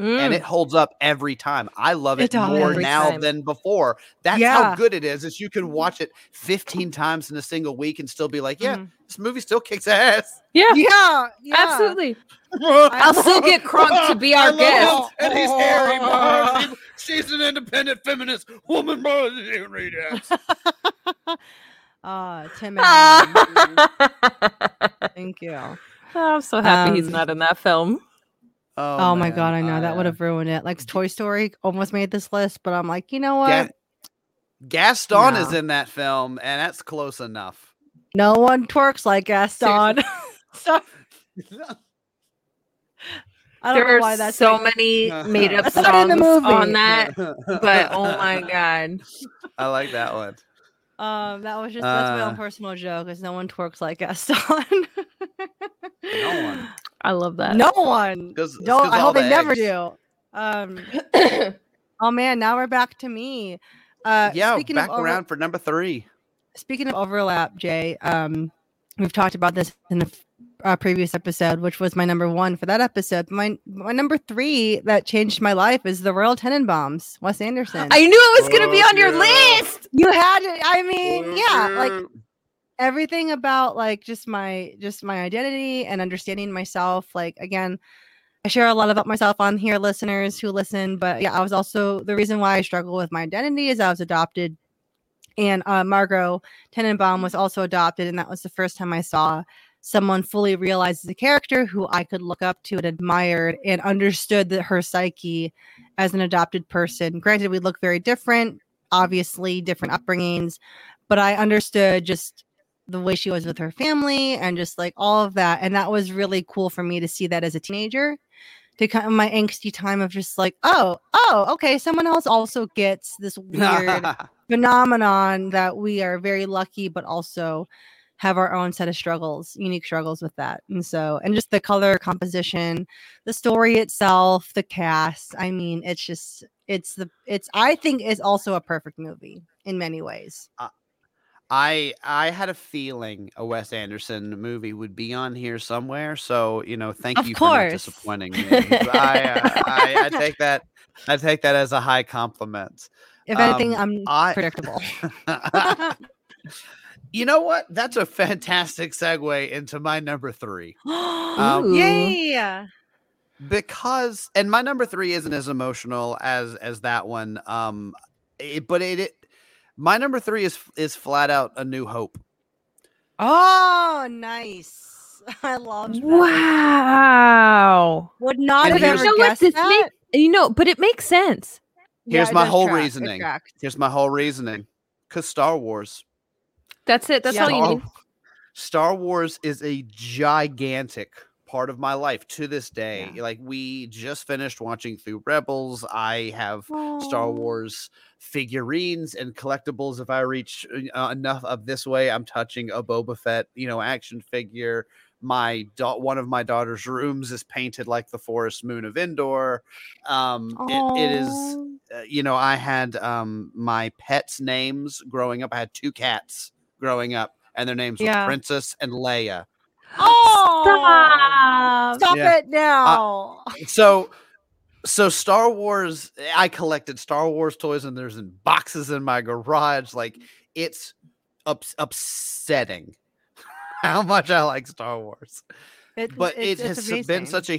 and Mm. it holds up every time i love it, It more now time. than before that's how good it is is you can watch it 15 times in a single week and still be like yeah Mhm. this movie still kicks ass yeah, Yeah, yeah. absolutely. (laughs) I'll still get Kronk to be our guest. him, and he's hairy. bro. (laughs) She's an independent feminist woman. bro. She didn't read that. Ah, Tim (laughs) Thank you. I'm so happy he's Um, not in that film. Oh, my god, I man, know that would uh, have ruined it. Like Toy Story almost made this list, but I'm like, you know what? Ga- Gaston is in that film, and that's close enough. no one twerks like Gaston. (laughs) so, (laughs) I don't There know are why that's so like- many (laughs) made up That's not in songs the movie. on that, but oh my god. I like that one. Um, that was just that's my Uh, own personal joke, because no one twerks like Gaston. No one. I love that. no one. 'Cause- it's Don't. 'cause I all hope they the never do. Um. (coughs) oh man, now we're back to me. Uh, yeah, speaking back of over- around for number three. speaking of overlap, Jay, um, we've talked about this in a f- uh, previous episode, which was my number one for that episode. My my number three that changed my life is the Royal Tenenbaums, Wes Anderson. (gasps) I knew it was gonna be Oh, on your list. you had it. I mean, yeah, like everything about like just my just my identity and understanding myself. Like again. I share a lot about myself on here, listeners who listen. But yeah, I was also the reason why I struggle with my identity is I was adopted, and uh, Margot Tenenbaum was also adopted, and that was the first time I saw someone fully realize a character who I could look up to and admired and understood that her psyche as an adopted person. Granted, we look very different, obviously different upbringings, but I understood just the way she was with her family and just like all of that. And that was really cool for me to see that as a teenager. To kind of my angsty time of just like, oh, oh, okay, someone else also gets this (laughs) weird phenomenon that we are very lucky, but also have our own set of struggles, unique struggles with that. And so, and just the color composition, the story itself, the cast. I mean, it's just, it's the, it's, I think is also a perfect movie in many ways. I I had a feeling a Wes Anderson movie would be on here somewhere. So you know, thank Of you for not disappointing me. I, uh, I I take (laughs) that I take that as a high compliment. If anything, Um, I'm I- predictable. (laughs) you know what? That's a fantastic segue into my number three. (gasps) Um, Yay! because and my number three isn't as emotional as as that one um it, but it, it my number three is is flat out a new hope Oh, nice. (laughs) I love that. Wow. Would not And have ever You know what? guessed This that. make- You know, but it makes sense. Here's it my whole track. Reasoning. here's my whole reasoning because star wars That's it. That's Yeah. all you need. Star Wars is a gigantic part of my life to this day Yeah. like we just finished watching through rebels i have Star Wars figurines and collectibles. If I reach uh, enough of this way, I'm touching a Boba Fett, you know, action figure. My da- one of my daughter's rooms is painted like the forest moon of Endor. Um, it, it is, uh, you know, I had um my pets' names growing up. I had two cats growing up, and their names Yeah. were Princess and Leia. Oh, Stop. Stop Yeah. it now. so so Star Wars I collected Star Wars toys and there's in boxes in my garage like it's ups- upsetting (laughs) how much I like Star Wars It- but it's- it it's has been such a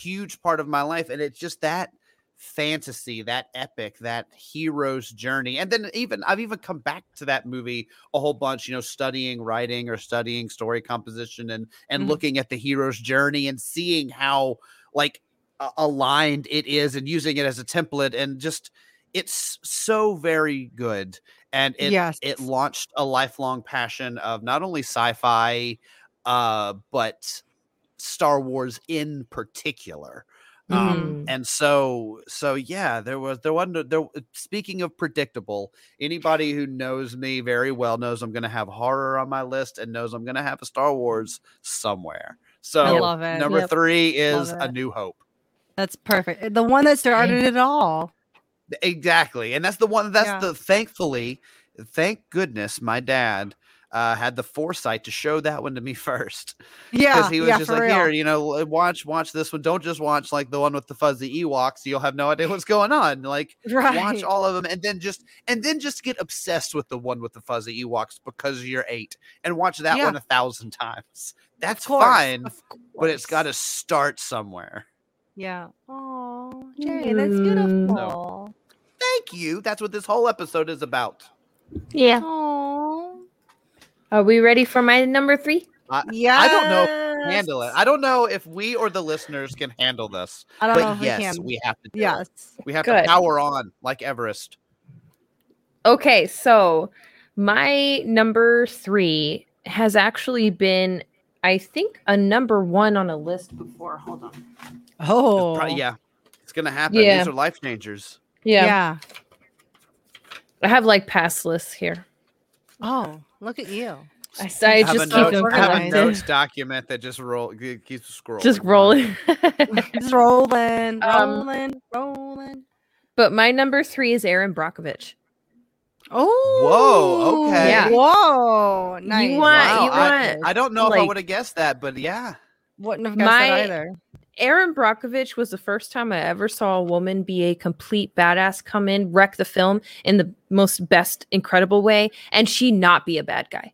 huge part of my life and it's just that fantasy, that epic, that hero's journey. And then even I've even come back to that movie a whole bunch, you know, studying writing or studying story composition and and Mhm. looking at the hero's journey and seeing how like a- aligned it is and using it as a template and just it's so very good and it Yes. it launched a lifelong passion of not only sci-fi uh but Star Wars in particular. Um, Mm. and so so yeah, there was there wasn't there speaking of predictable, anybody who knows me very well knows I'm gonna have horror on my list and knows I'm gonna have a Star Wars somewhere. So number Yep. three is A. New Hope. That's perfect. The one that started it all. Exactly. And that's the one that's Yeah. the thankfully, thank goodness my dad uh, had the foresight to show that one to me (laughs) first. Yeah. because he was yeah, just for like, here, you know, watch, watch this one. Don't just watch like the one with the fuzzy Ewoks. You'll have no idea what's going on. Like, (laughs) Right. watch all of them, and then just and then just get obsessed with the one with the fuzzy Ewoks because you're eight, and watch that Yeah. one a thousand times. That's course, fine, of but it's got to start somewhere. Yeah. Oh, Jay, that's Mm. beautiful. Thank you. That's what this whole episode is about. Yeah. Oh. Are we ready for my number three? Yeah. I don't know if we handle it. I don't know if we or the listeners can handle this. I don't know But if yes, we can. we have to. do it. yes. we have Good. to power on like Everest. Okay, so my number three has actually been, I think, a number one on a list before. Hold on. Oh. Pro- yeah, it's gonna happen. Yeah. These are life changers. Yeah, Yeah. I have like past lists here. Oh, look at you. I, s- I have just a keep note, them have a notes document that just roll keeps scrolling. just rolling. (laughs) Just rolling, Um, rolling, rolling. but my number three is Erin Brockovich. Oh. Whoa, okay. Yeah. Whoa. Nice. want- Wow, you I, want, I don't know if I would have guessed that, but yeah. Wouldn't have guessed My- that either. Erin Brockovich was the first time I ever saw a woman be a complete badass come in, wreck the film in the most best, incredible way, and she not be a bad guy.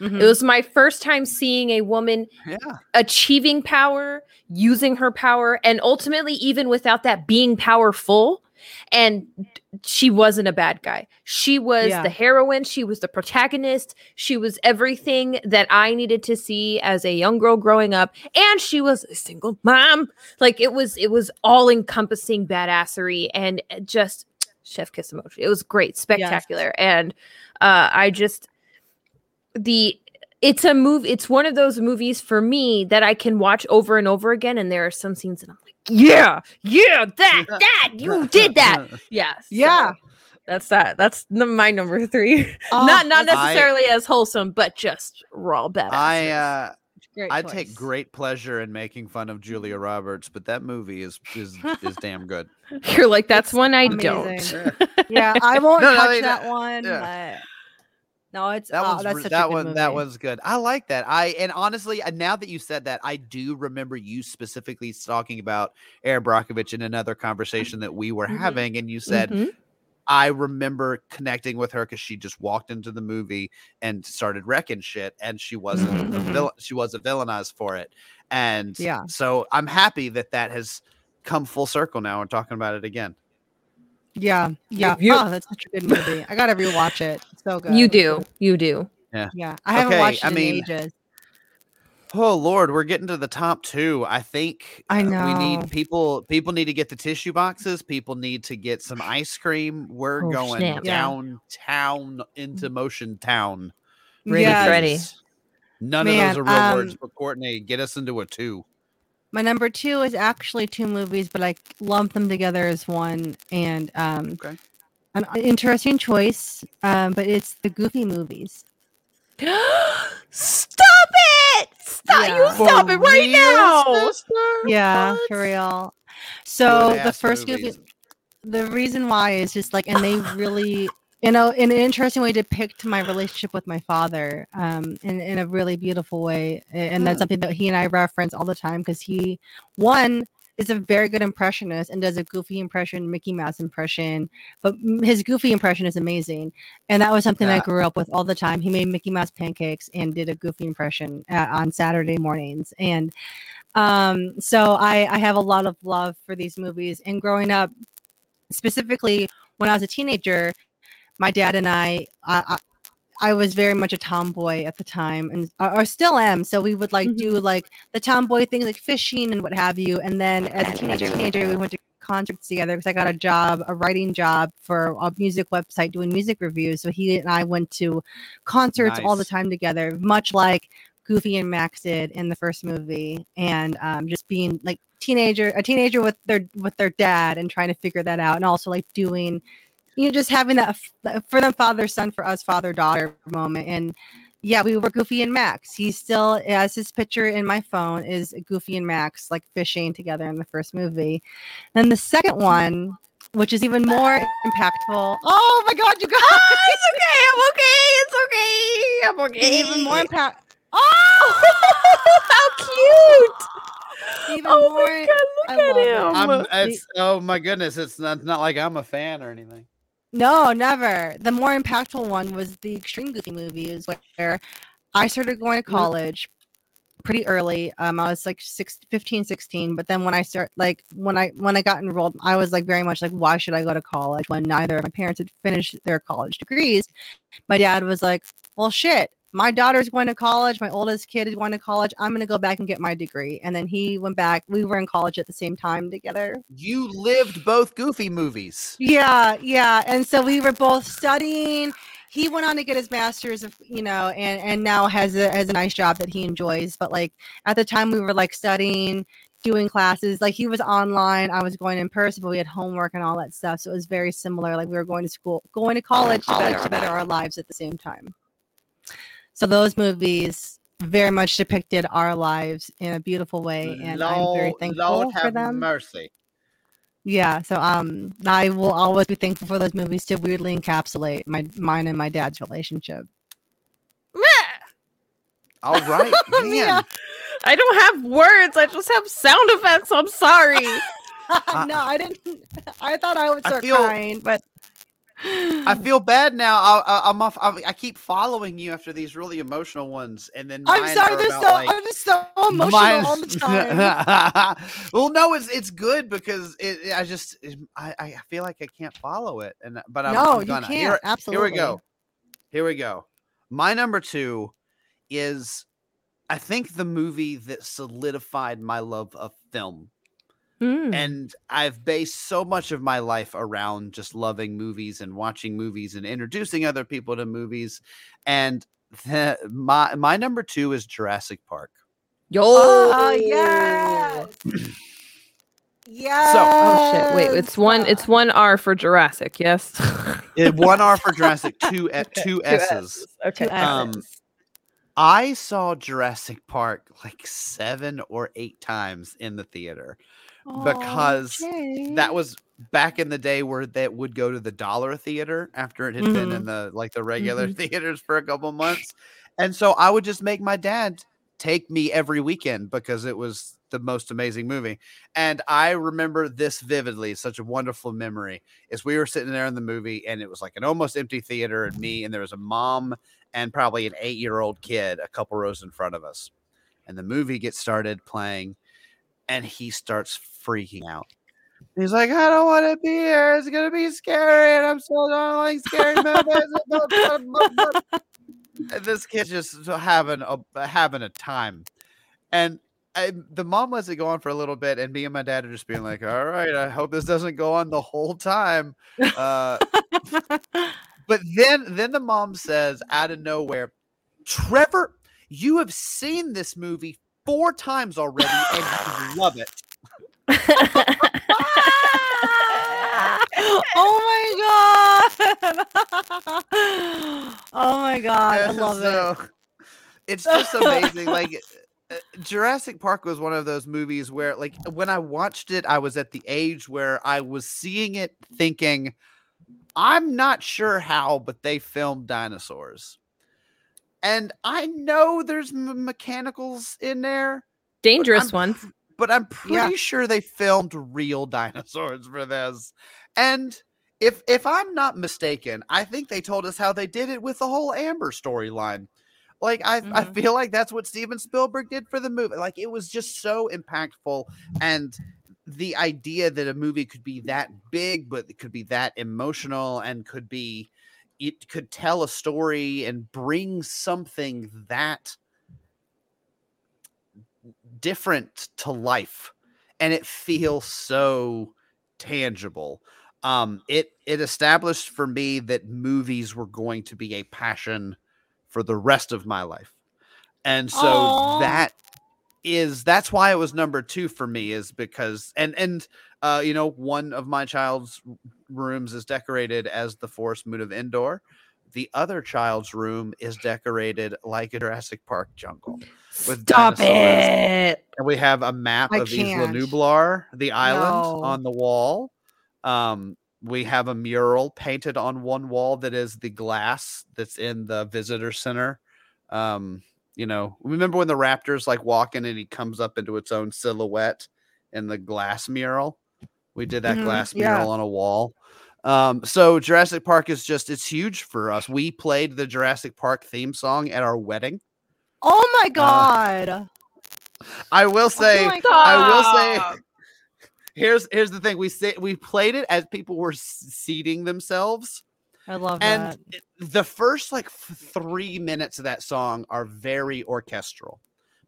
Mhm. It was my first time seeing a woman Yeah. achieving power, using her power, and ultimately, even without that, being powerful. And she wasn't a bad guy. She was Yeah. the heroine. She was the protagonist. She was everything that I needed to see as a young girl growing up. And she was a single mom. Like it was, it was all encompassing badassery and just chef kiss emoji. It was great, spectacular. And uh, I just, the it's a movie it's one of those movies for me that i can watch over and over again and there are some scenes that i'm yeah yeah that that you did that (laughs) yeah so Yeah. that's that that's n- my number three Oh, not not that's I- necessarily as wholesome but just raw badass I uh, great I choice. take great pleasure in making fun of Julia Roberts, but that movie is is is damn good. (laughs) you're like that's It's one i amazing. don't (laughs) Yeah, I won't No, no, touch mean, that uh, one. yeah. But no, it's That oh, that's that one that one's good. I like that. I and honestly, uh, now that you said that, I do remember you specifically talking about Erin Brockovich in another conversation that we were Mhm. having, and you said Mhm. I remember connecting with her because she just walked into the movie and started wrecking shit, and she wasn't a Mhm. villain. She wasn't villainized for it, and Yeah. So I'm happy that that has come full circle now and talking about it again. Yeah, yeah. you- Oh, that's such a good (laughs) movie. I gotta rewatch it. It's so good. you do you do Yeah, yeah. I haven't Okay, watched it I in ages. Oh Lord, we're getting to the top two. I think I uh, we need people. People need to get the tissue boxes. People need to get some ice cream. We're Oh, going snap. Yeah. downtown into Motion Town. Ready, Yes. ready. None Man, of those are real words, um, but Courtney, get us into a two. My number two is actually two movies, but I lump them together as one. And um, Okay. an interesting choice. Um, but it's the Goofy movies. (gasps) stop it stop Yeah. you stop it right real, now sister? Yeah, What? for real. So the Good-ass first movies. Goofy, the reason why is just like, and they really, you know, in an interesting way depict my relationship with my father, um, in in a really beautiful way, and that's Hmm. something that he and I reference all the time because he, one, is a very good impressionist and does a goofy impression, Mickey Mouse impression, but his goofy impression is amazing, and that was something I grew up with all the time. He made Mickey Mouse pancakes and did a goofy impression uh, on Saturday mornings, and Um, so I, I have a lot of love for these movies. And growing up, specifically when I was a teenager, my dad and I, I, I I was very much a tomboy at the time, and or still am. So we would like mm-hmm. do like the tomboy things, like fishing and what have you. And then as a teenager, teenager, we went to concerts together because I got a job, a writing job for a music website doing music reviews. So he and I went to concerts nice. all the time together, much like Goofy and Max did in the first movie, and um, just being like teenager, a teenager with their with their dad, and trying to figure that out, and also like doing you know, just having that for them father son, for us father daughter moment. And yeah, we were Goofy and Max. He still has his picture in my phone is Goofy and Max like fishing together in the first movie. Then the second one, which is even more impactful. Oh my god, you guys! Oh, it's okay. I'm okay. It's okay. I'm okay. Even more impact. Oh, (laughs) how cute! Even oh more. My God, look I at him. It's, oh my goodness! It's not, not like I'm a fan or anything. No, never. The more impactful one was the Extreme Goofy movies, where I started going to mm-hmm. college pretty early. Um, I was like six, 15, 16. But then when I start, like when I when I got enrolled, I was like very much like, why should I go to college when neither of my parents had finished their college degrees? My dad was like, well, shit my daughter's going to college. My oldest kid is going to college. I'm going to go back and get my degree. And then he went back. We were in college at the same time together. You lived both Goofy movies. Yeah, yeah. And so we were both studying. He went on to get his master's, of, you know, and and now has a has a nice job that he enjoys. But like at the time, we were like studying, doing classes. Like he was online, I was going in person, but we had homework and all that stuff. So it was very similar. Like we were going to school, going to college to better, to better our lives at the same time. So those movies very much depicted our lives in a beautiful way, and Lord, I'm very thankful Lord for them. Mercy. Yeah, so um, I will always be thankful for those movies to weirdly encapsulate my mine and my dad's relationship. (laughs) All right, (laughs) man. I don't have words. I just have sound effects. I'm sorry. (laughs) no, I didn't. I thought I would start I feel, crying, but I feel bad now. I, am off. I, I, keep following you after these really emotional ones, and then I'm sorry. They're so. Like, I'm just so emotional all the time. (laughs) well, no, it's it's good because it. I just I, I feel like I can't follow it, and but I'm, no, I'm gonna. you can't. Here, Absolutely. Here we go. Here we go. My number two is, I think, the movie that solidified my love of film Mm. And I've based so much of my life around just loving movies and watching movies and introducing other people to movies. And the, my my number two is Jurassic Park. Yo, oh, yeah. Yeah. (clears throat) So, oh shit! Wait, it's one. It's one R for Jurassic. Yes. (laughs) it, one R for Jurassic. (laughs) Two okay. two S's. Okay. Um, I saw Jurassic Park like seven or eight times in the theater because okay. that was back in the day where that would go to the dollar theater after it had mm-hmm. been in mm-hmm. the like the regular mm-hmm. (laughs) theaters for a couple months. And so I would just make my dad take me every weekend because it was the most amazing movie. And I remember this vividly, such a wonderful memory. Is we were sitting there in the movie and it was like an almost empty theater and me and there was a mom and probably an 8-year-old kid a couple rows in front of us. And the movie gets started playing and he starts freaking out. He's like, I don't want to be here. It's gonna be scary, and I'm so don't like scary movies. (laughs) this kid's just having a having a time, and I, the mom lets it go on for a little bit, and me and my dad are just being like, "All right, I hope this doesn't go on the whole time." Uh, (laughs) but then, then the mom says, out of nowhere, "Trevor, you have seen this movie four times already, and you (laughs) love it." (laughs) oh my god! (laughs) oh my god! I love so, it. It's just amazing. like uh, Jurassic Park was one of those movies where, like, when I watched it, I was at the age where I was seeing it, thinking, "I'm not sure how, but they filmed dinosaurs." And I know there's m- mechanicals in there. Dangerous ones but I'm pretty yeah. sure they filmed real (laughs) dinosaurs for this. And if if I'm not mistaken, I think they told us how they did it with the whole Amber storyline. Like I, I Mhm. feel like that's what Steven Spielberg did for the movie. Like it was just so impactful, and the idea that a movie could be that big, but it could be that emotional, and could be, it could tell a story and bring something that different to life, and it feels so tangible. Um, it it established for me that movies were going to be a passion for the rest of my life. And so Aw. that is that's why it was number 2 for me is because and and uh you know one of my child's rooms is decorated as the forest moon of Endor. The other child's room is decorated like a Jurassic Park jungle. With Stop dinosaurs. it. And we have a map I of Isla can't. Nublar, the island, No. on the wall. Um, we have a mural painted on one wall that is the glass that's in the visitor center. Um, you know, remember when the raptor's like walking and he comes up into its own silhouette in the glass mural? We did that Mhm, glass yeah. mural on a wall. Um, so Jurassic Park is just it's huge for us. We played the Jurassic Park theme song at our wedding. Oh my god. I will say my I will say (laughs) here's here's the thing we say we played it as people were seating themselves I love and that. the first like 3 minutes of that song are very orchestral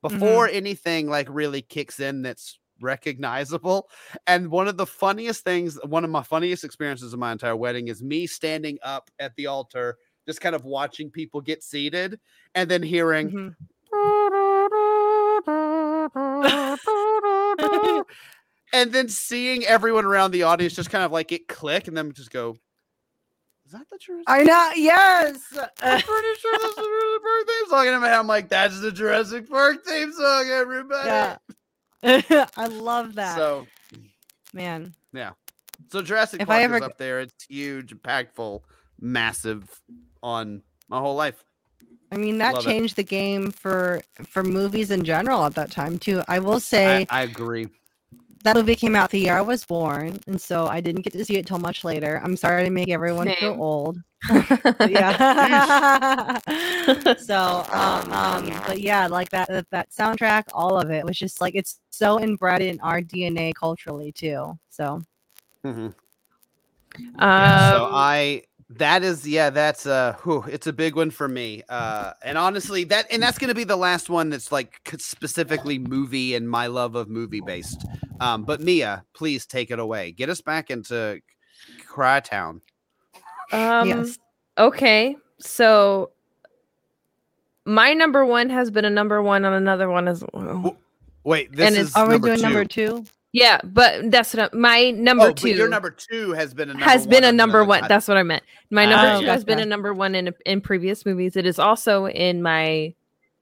before anything like really kicks in that's recognizable and one of the funniest things one of my funniest experiences of my entire wedding is me standing up at the altar just kind of watching people get seated and then hearing Mhm. (laughs) and then seeing everyone around the audience just kind of like it click and then just go, Is that the Jurassic? I know. Yes. I'm pretty sure that's the Jurassic Park theme song. And in my head, I'm like, That's the Jurassic Park theme song, everybody. yeah. (laughs) I love that. So, Man. Yeah. So Jurassic If I Park ever is up there. It's huge, impactful, massive on my whole life. I mean that Love it. changed the game for for movies in general at that time too. I will say I, I agree. That movie came out the year I was born, and so I didn't get to see it till much later. I'm sorry to make everyone feel old. (laughs) Yeah. (laughs) so um, um but yeah, like that that- that soundtrack, all of it was just like it's so inbred in our DNA culturally too. So Mm-hmm. Um, so I that is yeah that's uh whew, it's a big one for me uh and honestly that and that's gonna be the last one that's like specifically movie and my love of movie based um but Mia please take it away get us back into Crytown Um, Yes. Okay. So my number one has been a number one on another one as well. wait this And is it's- are we doing two. number two? Yeah, but that's what I- my number oh, but two your number two has been a number has been one a number one. That's what I meant. My number Ah, two yeah. has been a number one in in previous movies. It is also in my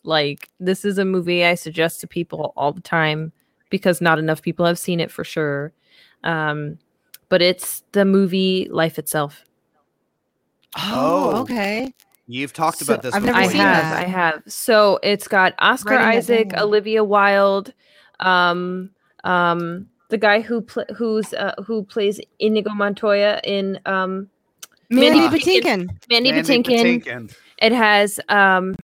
like this is a movie I suggest to people all the time because not enough people have seen it for sure. Um, but it's the movie Life Itself. Oh, Oh. okay. you've talked So- about this I've never I before. seen have, that. I have. So it's got Oscar Writing Isaac. Olivia Wilde, um, um, the guy who pl- who's uh, who plays Inigo Montoya in um, Mandy Mandy Patinkin. Mandy, Mandy Patinkin. Patinkin. It has um,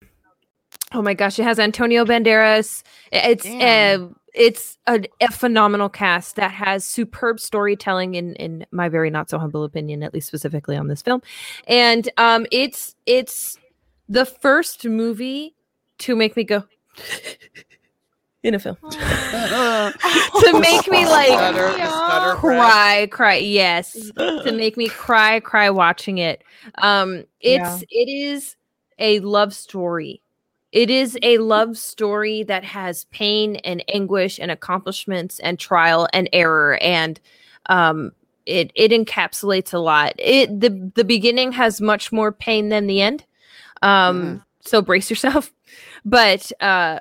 oh my gosh, it has Antonio Banderas. It's Damn. uh, it's a, a phenomenal cast that has superb storytelling in in my very not so humble opinion, at least specifically on this film, and um, it's it's the first movie to make me go (laughs) in a film to make me like Stutter, stutter cry cry yes. To (laughs) make me cry cry watching it. Um it's it is a love story. It is a love story that has pain and anguish and accomplishments and trial and error and um it it encapsulates a lot. It the the beginning has much more pain than the end. Um so brace yourself. (laughs) But uh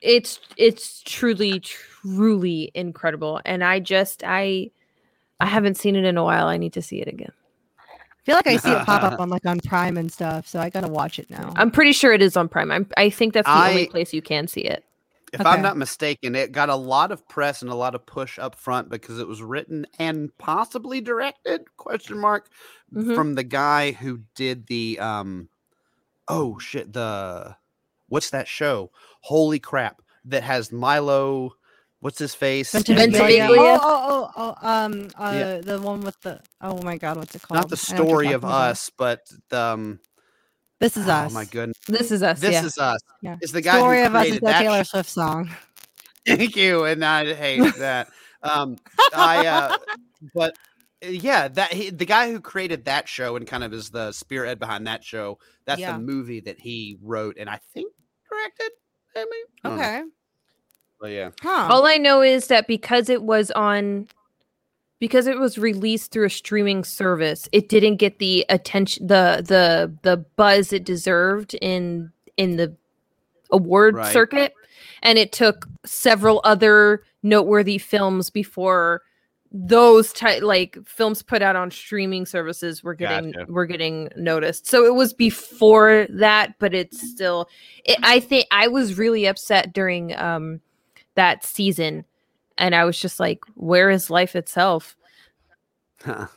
it's it's truly truly incredible and i just i i haven't seen it in a while i need to see it again I feel like I see it pop up (laughs) on like on Prime and stuff, so I gotta watch it now. i'm pretty sure it is on prime I'm, i think that's the only place you can see it If I'm not mistaken, it got a lot of press and a lot of push up front because it was written and possibly directed question mark Mhm. from the guy who did the um oh shit, the what's that show? Holy crap! That has Milo. What's his face? Ventimiglia. Oh, oh, oh, oh, um, uh, Yeah. the one with the. Oh my God, what's it called? Not the I know what you're story of talking about. us, but um. This is oh us. Oh my goodness, This is us. this yeah. is us. Yeah. It's the guy Story who of us is the that Taylor sh- Swift song. (laughs) Thank you, and I hate that. Um, I uh, (laughs) but yeah, that he, the guy who created that show and kind of is the spearhead behind that show. That's Yeah. the movie that he wrote and I think directed. I mean, I. Okay. but yeah, Huh. All I know is that because it was on because it was released through a streaming service, it didn't get the attention the the the buzz it deserved in in the award Right. circuit and it took several other noteworthy films before those type like films put out on streaming services were getting Gotcha. were getting noticed. So it was before that, but it's still it, I think I was really upset during um that season and I was just like where is life itself?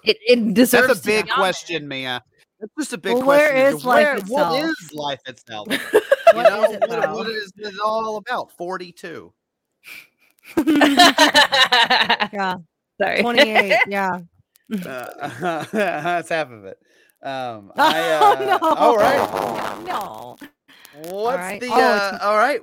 It it deserves that's a big on question, Mia. That's just a big Well, where question. is life Where- What itself? is life itself? (laughs) What you is it, what, what is it all about? Forty-two. (laughs) (laughs) yeah. Sorry. 28. (laughs) Yeah. Uh, (laughs) that's half of it. Um, Oh, (laughs) I, uh, no. All right. No. What's right. the? Oh, it's- uh, all right.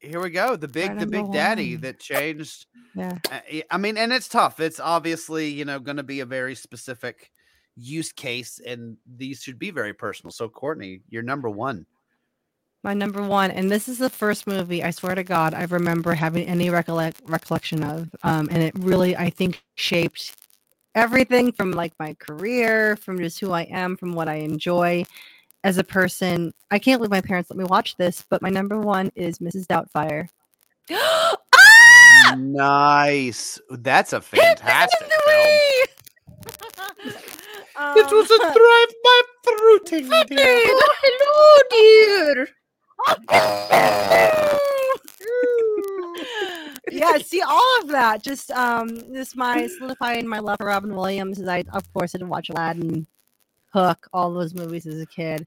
Here we go. The big, the number big daddy one. that changed. Yeah. I, y- I mean, and it's tough. It's obviously you know going to be a very specific use case, and these should be very personal. So, Courtney, you're number one. My number one, and this is the first movie I swear to God I remember having any recollect recollection of, um, and it really I think shaped everything from like my career, from just who I am, from what I enjoy as a person. I can't believe my parents let me watch this, but my number one is Mrs. Doubtfire. (gasps) Ah! Nice. That's a fantastic film. it was a (laughs) drive-by fruiting. Oh, hello, (laughs) dear. (laughs) yeah, see all of that. Just um, this my solidifying my love for Robin Williams. As I, of course, I did watch Aladdin, Hook, all those movies as a kid.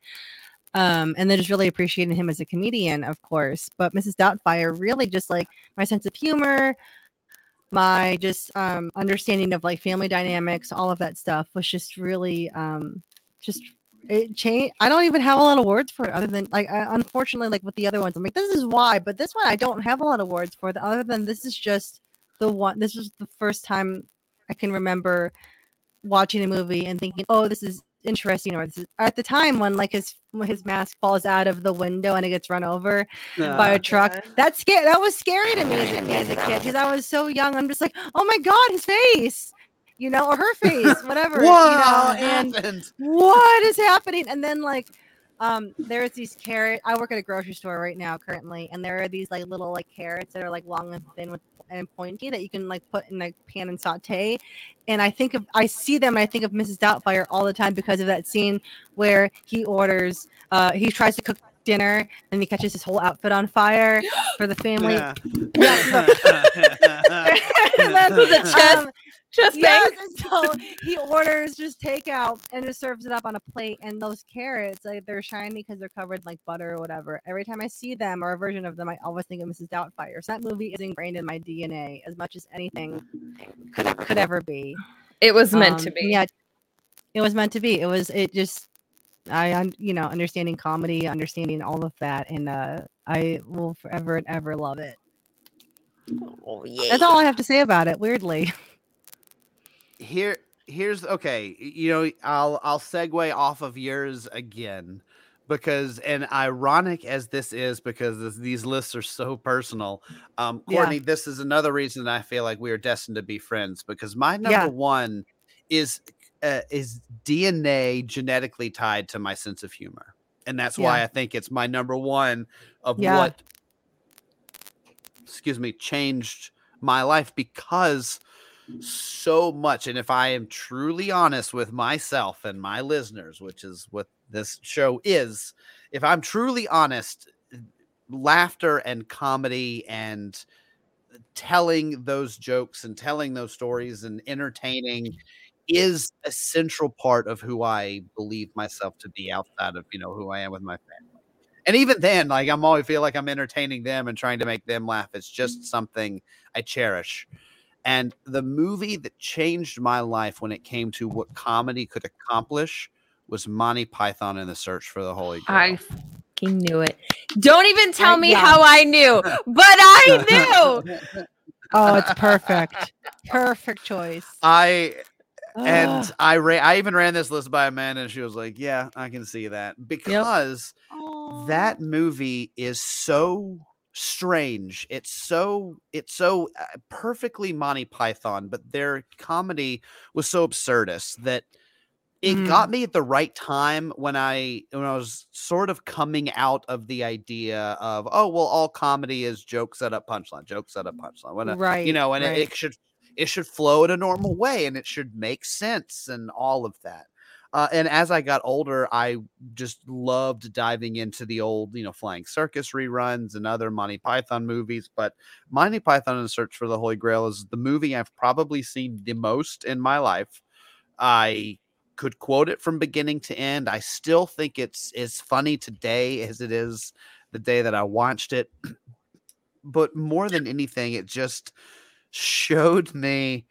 Um, and then just really appreciating him as a comedian, of course. But Mrs. Doubtfire really just like my sense of humor, my just um understanding of like family dynamics, all of that stuff was just really um just it changed. I don't even have a lot of words for it other than like I, unfortunately like with the other ones. I'm like this is why, but this one I don't have a lot of words for. The other than this is just the one. This is the first time I can remember watching a movie and thinking, oh, this is interesting. Or this is at the time when like his his mask falls out of the window and it gets run over by a ah, truck. that's scary that was scary to me as a kid because I was so young. I'm just like, oh my god, his face, you know, or her face, whatever, you know, What (laughs) and happened? what is happening? And then like um there's these carrot I work at a grocery store right now currently, and there are these like little like carrots that are like long and thin with and pointy that you can like put in a pan and saute. And I think of I see them and I think of Mrs. Doubtfire all the time because of that scene where he orders uh he tries to cook dinner and he catches his whole outfit on fire (gasps) for the family. Yeah. And (laughs) (laughs) then, The chest- um, Just Yes, and so he orders just takeout and just serves it up on a plate. And those carrots, like they're shiny because they're covered like butter or whatever. Every time I see them or a version of them, I always think of Mrs. Doubtfire. So that movie is ingrained in my DNA as much as anything could ever could ever be. It was meant to Um, be. Yeah, it was meant to be. It was. It just. I, you know, understanding comedy, understanding all of that, and uh, I will forever and ever love it. Oh, yeah. That's all I have to say about it. Weirdly, (laughs) Here, here's okay. You know, I'll I'll segue off of yours again because, and ironic as this is, because this, these lists are so personal. Um, Yeah. Courtney, this is another reason I feel like we are destined to be friends because my number Yeah. one is uh, is DNA genetically tied to my sense of humor, and that's why I think it's my number one of Yeah. what excuse me changed my life because so much and if i am truly honest with myself and my listeners which is what this show is if i'm truly honest laughter and comedy and telling those jokes and telling those stories and entertaining is a central part of who I believe myself to be outside of you know who I am with my family. And even then, like I'm always feel like I'm entertaining them and trying to make them laugh. It's just mm. something I cherish. And the movie that changed my life when it came to what comedy could accomplish was Monty Python and the Search for the Holy Grail. I fucking knew it. Don't even tell I- me yeah. how I knew, but I knew. (laughs) Oh, it's perfect. perfect choice. I Ugh. and I ran. I even ran this list by Amanda, and she was like, "Yeah, I can see that," because that movie is so strange. It's so it's so uh, perfectly Monty Python, but their comedy was so absurdist that it Mhm. got me at the right time when I when I was sort of coming out of the idea of oh well all comedy is joke set up punchline, joke set up punchline. When right. you know, and right. it, it should it should flow in a normal way and it should make sense and all of that. Uh, and as I got older, I just loved diving into the old, you know, Flying Circus reruns and other Monty Python movies. But Monty Python and the Search for the Holy Grail is the movie I've probably seen the most in my life. I could quote it from beginning to end. I still think it's as funny today as it is the day that I watched it. (clears throat) But more than anything, it just showed me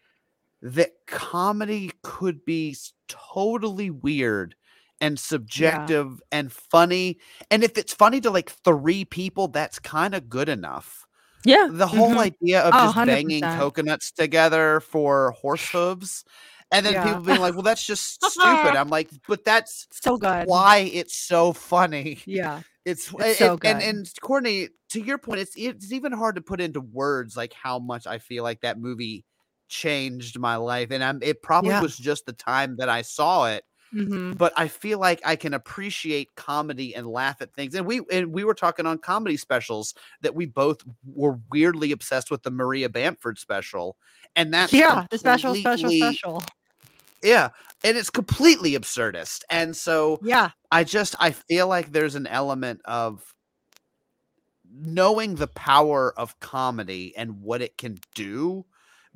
that comedy could be totally weird and subjective and funny. And if it's funny to like three people, that's kind of good enough. Yeah. The whole Mhm. idea of Oh, just banging 100%. coconuts together for horse (sighs) hooves. And then Yeah. people being like, well, that's just stupid. (laughs) I'm like, but that's so good. why it's so funny. Yeah. (laughs) It's, It's it- so and good. and Courtney, to your point, it's it's even hard to put into words like how much I feel like that movie changed my life, and I'm it probably Yeah. was just the time that I saw it, hmm but I feel like I can appreciate comedy and laugh at things. And we and we were talking on comedy specials that we both were weirdly obsessed with the Maria Bamford special, and that's Yeah. The special, special, special. yeah, and it's completely absurdist, and so. Yeah. I just I feel like there's an element of knowing the power of comedy and what it can do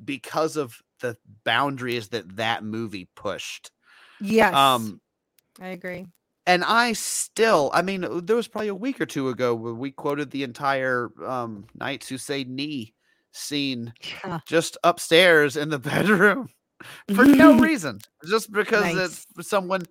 because of the boundaries that that movie pushed. Yes. Um I agree. and I still, I mean, there was probably a week or two ago where we quoted the entire um Knights Who Say Ni scene Yeah. just upstairs in the (laughs) bedroom (laughs) for no (laughs) reason, just because Nice. it's someone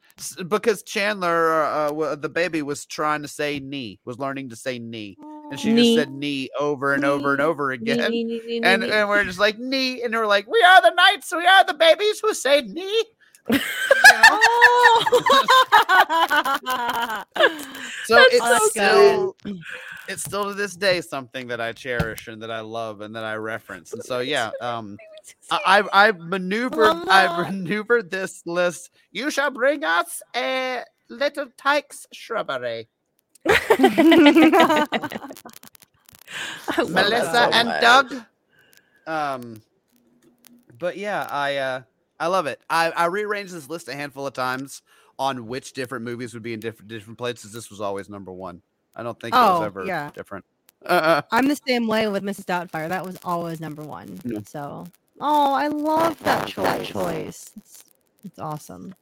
because Chandler, uh, the baby, was trying to say knee, was learning to say knee, and she Knee. just said knee over and over and over again. Nee, nee, nee, nee, And, and we're just like knee, and we're like, we are the knights, we are the babies who say knee. You know? (laughs) So That's it's so still it's still to this day something that I cherish and that I love and that I reference. And so yeah, um (laughs) I I, I maneuvered I Mama. maneuvered this list. You shall bring us a little tykes shrubbery. (laughs) I Melissa so and much. Doug. Um but yeah, I uh I love it. I, I rearranged this list a handful of times on which different movies would be in different different places. This was always number one. I don't think it was Oh, ever yeah. different. Uh, (laughs) I'm the same way with Mrs. Doubtfire. That was always number one. Yeah. So, oh, I love that choice. That choice. It's, it's awesome.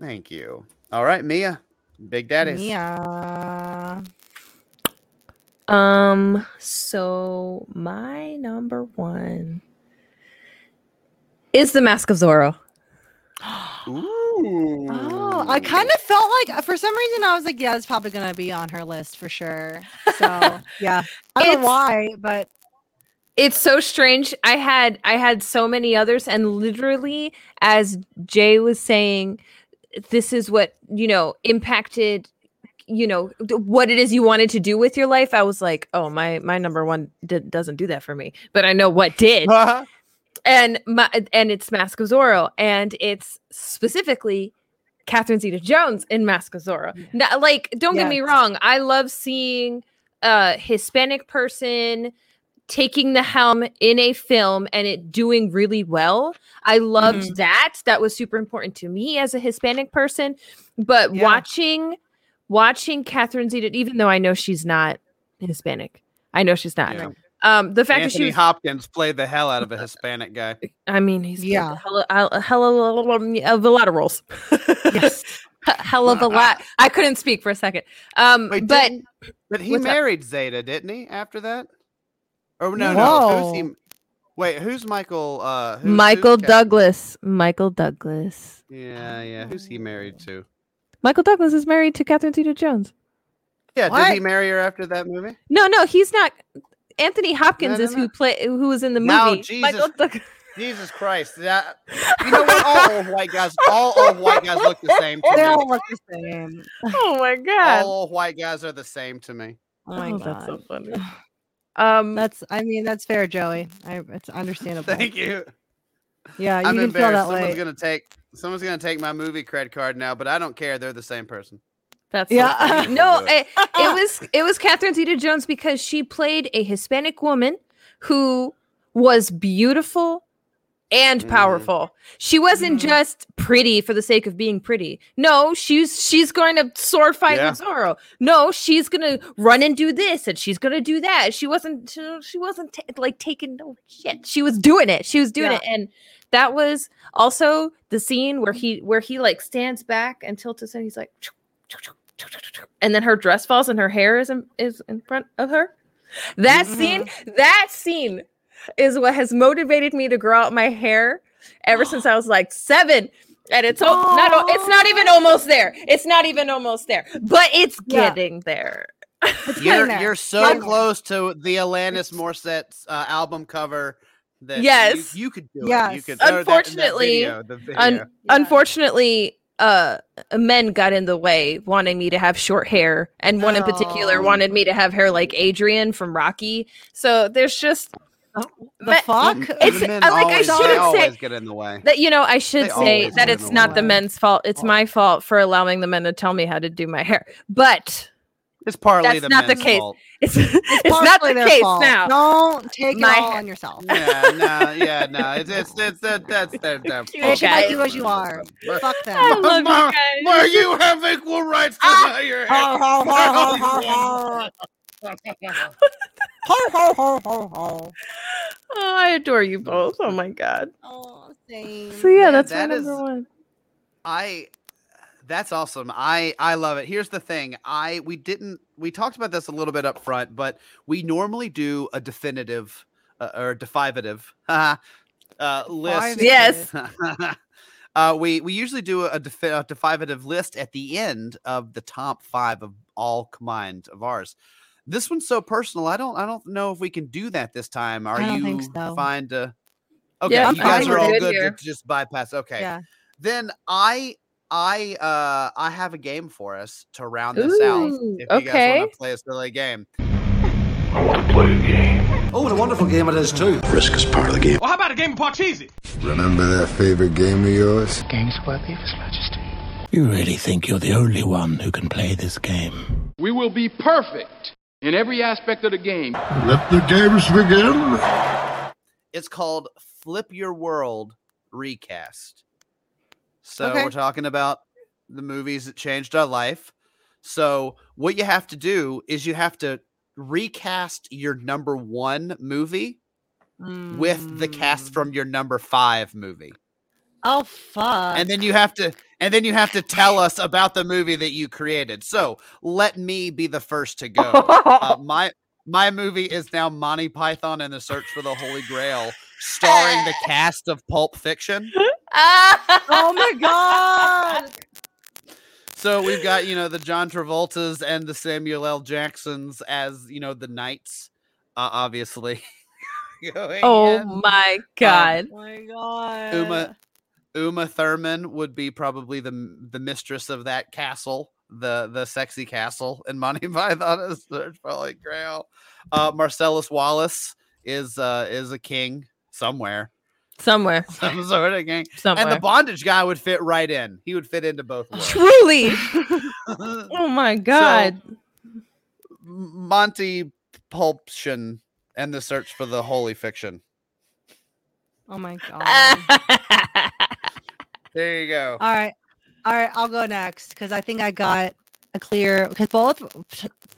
thank you. All right, Mia, Big Daddy. Yeah. Um, so my number one is the Mask of Zorro. Ooh. Oh, I kind of felt like for some reason I was like, yeah, it's probably gonna be on her list for sure. So (laughs) yeah, I don't know why, but It's so strange. I had I had so many others, and literally, as Jay was saying, this is what you know impacted you know what it is you wanted to do with your life. I was like oh my my number one d- doesn't do that for me but i know what did. Uh-huh. And my and it's Mask of Zorro, and it's specifically Catherine Zeta-Jones in Mask of Zorro. Now, like, don't get me wrong, I love seeing a Hispanic person taking the helm in a film and it doing really well. I loved that. That was super important to me as a Hispanic person. But Yeah. watching watching Catherine Zeta, even though I know she's not Hispanic, I know she's not. Yeah. Um, the fact that she was, Hopkins played the hell out of a Hispanic guy. I mean, he's Yeah. a hell, a, a hell of a lot of roles. Yes. (laughs) hell of a lot. I couldn't speak for a second. Um, Wait, but but he what's up? married Zeta, didn't he? After that, or no, no. Who's he? Wait, who's Michael? Uh, who's, Michael who's Cap- Douglas. Michael Douglas. Yeah, yeah. Who's he married to? Michael Douglas is married to Catherine Zeta-Jones. Yeah, did he marry her after that movie? No, no, he's not. Anthony Hopkins no, is no. who play who was in the Now, movie. Jesus. Michael Douglas. Jesus Christ! That, you know what? All old white guys, all old white guys look the same to They me. all look the same. (laughs) Oh my god. All old white guys are the same to me. Oh my Oh, god. that's so funny. (sighs) (laughs) Um, That's I mean that's fair, Joey. I, it's understandable. Thank you. Yeah, you I'm can feel embarrassed. that Someone's way. gonna take someone's gonna take my movie credit card now, but I don't care. They're the same person. That's Yeah. funny. (laughs) no, it, it (laughs) was it was Catherine Zeta-Jones because she played a Hispanic woman who was beautiful and Mhm. powerful. She wasn't Mhm. just pretty for the sake of being pretty. No, she's she's going to sword fight Yeah. with Zorro. No, she's going to run and do this and she's going to do that. She wasn't she, wasn't ta- like taking no shit. She was doing it. She was doing Yeah. it and that was also the scene where he where he like stands back and tilts his head. He's like and then her dress falls and her hair is in, is in front of her. That scene, that scene is what has motivated me to grow out my hair ever since I was like seven. And it's al- not it's not even almost there. It's not even almost there, but it's Yeah. getting there. It's You're there. you're so Getting there. close to the Alanis Morissette's uh, album cover that Yes. you, could do it. You could. or that- that Unfortunately, video, the video. Un- Yeah. Unfortunately, uh men got in the way wanting me to have short hair and one in particular Oh. wanted me to have hair like Adrian from Rocky. So there's just the but- fuck. The It's- men like, I always, they shouldn't say- get in the way. that you know i should They say that it's the not the men's fault it's my fault for allowing the men to tell me how to do my hair but It's partly that's the not the case. fault. (laughs) it's, it's, not the their case fault. now Don't take My it all hair- on yourself. Yeah, no, yeah, no. It's it's it's that that's their their (laughs) fault. They should like you as you are. Fuck I them. love you guys. Where you have equal rights to Ah! your Ho, (laughs) ho, ho, ho, ho, oh i adore you both oh my god Oh, same. so yeah Man, that's that my is- number one I that's awesome. I I love it. Here's the thing. I we didn't we talked about this a little bit up front, but we normally do a definitive uh, or defivative uh, (laughs) uh, list. Yes. (laughs) uh, we we usually do a, defi- a defivative list at the end of the top five of all combined of ours. This one's so personal. I don't I don't know if we can do that this time. Are I don't you think so. fine to? Okay, Yeah, you I'm guys are all good good here. to just bypass. Okay Yeah. then I I uh I have a game for us to round this out. Ooh, If you guys okay. want to play a silly game. I want to play a game. Oh, what a wonderful game it is, too. Risk is part of the game. Well, how about a game of Parcheesi? Remember that favorite game of yours? Game Square Beef, His Majesty. You really think you're the only one who can play this game? We will be perfect in every aspect of the game. Let the games begin. It's called Flip Your World Recast. So Okay. we're talking about the movies that changed our life. So what you have to do is you have to recast your number one movie with the cast Mm. from your number five movie. Oh fuck. and then you have to and then you have to tell us about the movie that you created so let me be the first to go uh, (laughs) my my movie is now monty python and the search for the holy grail starring the (laughs) cast of pulp fiction oh my (laughs) god. so we've got you know the john travoltas and the samuel l jacksons as you know the knights uh, obviously going oh in. my god Oh my god. Uma Uma Thurman would be probably the the mistress of that castle, the the sexy castle in Monty (laughs) Python is Search for Holy Grail. Uh, Marcellus Wallace is uh is a king somewhere, somewhere (laughs) some sort of king, somewhere and the bondage guy would fit right in. He would fit into both worlds. truly (laughs) oh my god M- Monty Pulption and the search for the holy fiction. Oh my god. There you go. All right. All right, I'll go next because I think I got a clear because both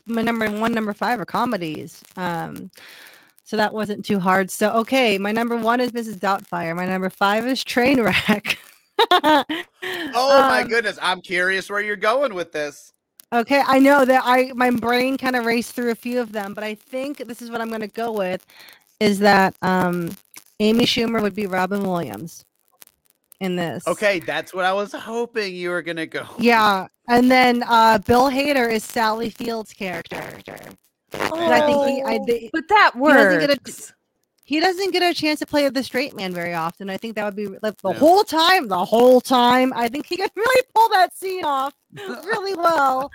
my number one, number five are comedies. Um, So that wasn't too hard. So okay, my number one is Mrs. Doubtfire. My number five is Trainwreck. (laughs) Oh my Um, goodness, I'm curious where you're going with this. Okay, I know that I my brain kind of raced through a few of them, but I think this is what I'm going to go with is that um Amy Schumer would be Robin Williams in this. Okay, that's what I was hoping you were gonna go. (laughs) Yeah, and then uh Bill Hader is Sally Field's character. 'Cause I think he I, they, But that He doesn't get a- works. he doesn't get a chance to play the straight man very often. I think that would be like the No. whole time, the whole time. I think he could (laughs) really pull that scene off really well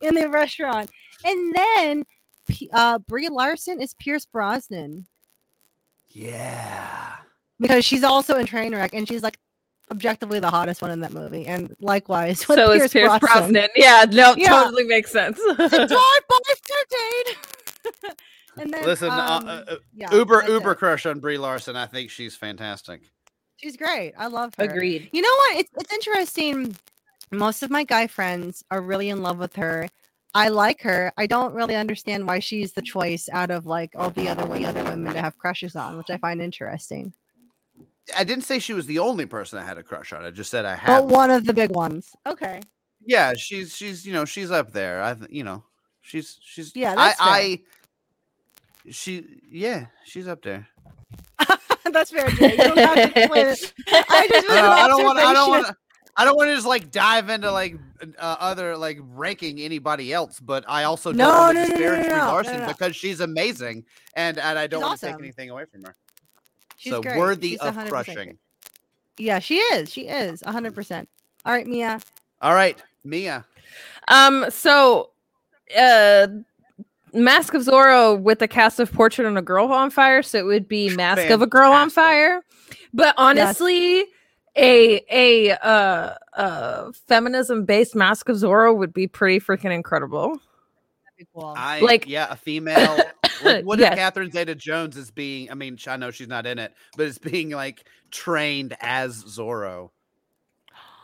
in the restaurant. And then uh Brie Larson is Pierce Brosnan Yeah. because she's also in Trainwreck and she's like objectively the hottest one in that movie. And likewise, (laughs) with So is Pierce Brosnan. Brosnan. Yeah, no, Yeah. totally makes sense. Drive by Date. and then Listen, uh, um, uh, uh, yeah, Uber Uber it. crush on Brie Larson. I think she's fantastic. She's great. I love her. Agreed. You know what? It's it's interesting. Most of my guy friends are really in love with her. I like her. I don't really understand why she's the choice out of like all the other way other women to have crushes on, which I find interesting. I didn't say she was the only person I had a crush on. I just said I had. But one of the big ones. Okay. Yeah, she's she's you know she's up there. I you know she's she's Yeah. I, I she yeah she's up there. (laughs) That's fair, Jay. You don't have to explain it. I just (laughs) I don't, want I don't want I don't want to just like dive into like uh, other like ranking anybody else, but I also don't No, want to no, disparage no, no, Larson because she's amazing and and I don't She's want to take anything away from her. She's so great. worthy She's of 100% crushing. great. Yeah, she is. She is. 100%. All right, Mia. All right, Mia. Um, so uh Mask of Zorro with the cast of Portrait of a Girl on Fire, so it would be (laughs) Mask of a Girl on Fire. But honestly, a a uh uh feminism based Mask of Zorro would be pretty freaking incredible. That'd be cool. I Like- yeah, a female. (laughs) like, what if Catherine Zeta Jones is being? I mean, I know she's not in it, but it's being like trained as Zorro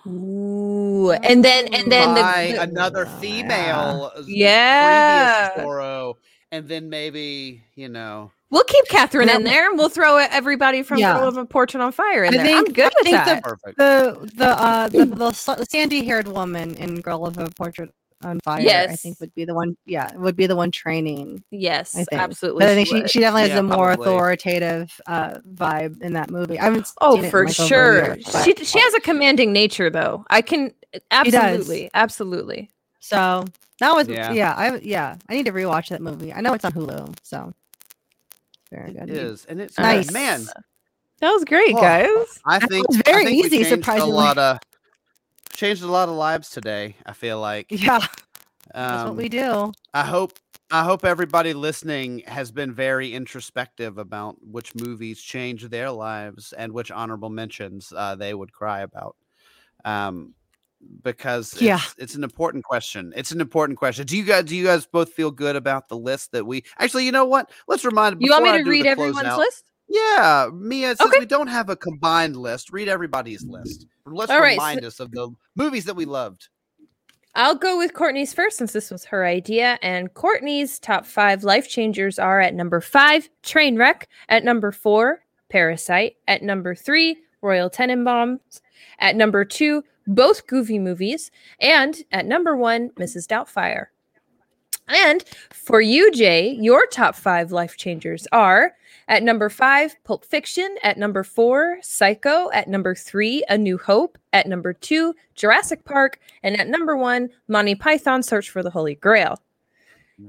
Ooh, and then and then the- by the, another Yeah. female. Yeah. previous Zorro, and then maybe you know. we'll keep Catherine in there, and we'll throw everybody from Yeah. Girl of a Portrait on Fire in I there. I'm good I with think the- that. Perfect. the the uh the, (clears throat) the sandy haired woman in Girl of a Portrait on Fire, I think would be the one. Yeah, would be the one training. yes, I think. absolutely. But I think she, would. she definitely has Yeah, a more probably. authoritative uh vibe in that movie. I haven't. Oh, seen it in, for like, over a sure. year, she she has a commanding nature, though. I can absolutely, absolutely. so that was Yeah. yeah. I yeah. I need to rewatch that movie. I know it's on Hulu, so very It good. It is, and it's Nice. good. man. That was great, Oh, guys. I That think was I very think easy, changed surprisingly. A lot of changed a lot of lives today. I feel like. Yeah, that's what Um, we do. I hope I hope everybody listening has been very introspective about which movies changed their lives and which honorable mentions uh, they would cry about. Um, because it's, Yeah. it's an important question. It's an important question. Do you guys do you guys both feel good about the list that we actually? You know what? Let's remind. You want me to read everyone's list? Yeah, Mia. Uh, since Okay. we don't have a combined list, read everybody's list. Let's All right, remind us of the movies that we loved. I'll go with Courtney's first since this was her idea. And Courtney's top five life changers are at number five, Trainwreck. At number four, Parasite. At number three, Royal Tenenbaums. At number two, both Goofy movies. And at number one, Mrs. Doubtfire. And for you, Jay, your top five life changers are at number five, Pulp Fiction. At number four, Psycho. At number three, A New Hope. At number two, Jurassic Park. And at number one, Monty Python Search for the Holy Grail.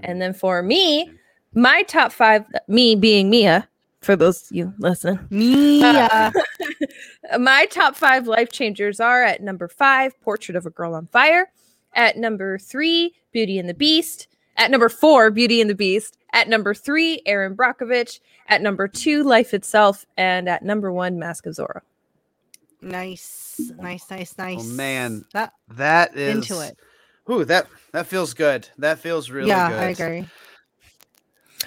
And then for me, my top five, me being Mia, for those of you listening, Mia. Uh, (laughs) my top five life changers are at number five, Portrait of a Girl on Fire. At number three, Beauty and the Beast. At number four, Beauty and the Beast. At number three, Erin Brockovich. At number two, Life Itself. And at number one, Mask of Zorro. nice, nice, nice, nice. man. that That is into it. Ooh, that that feels good. That feels really yeah, good. I agree.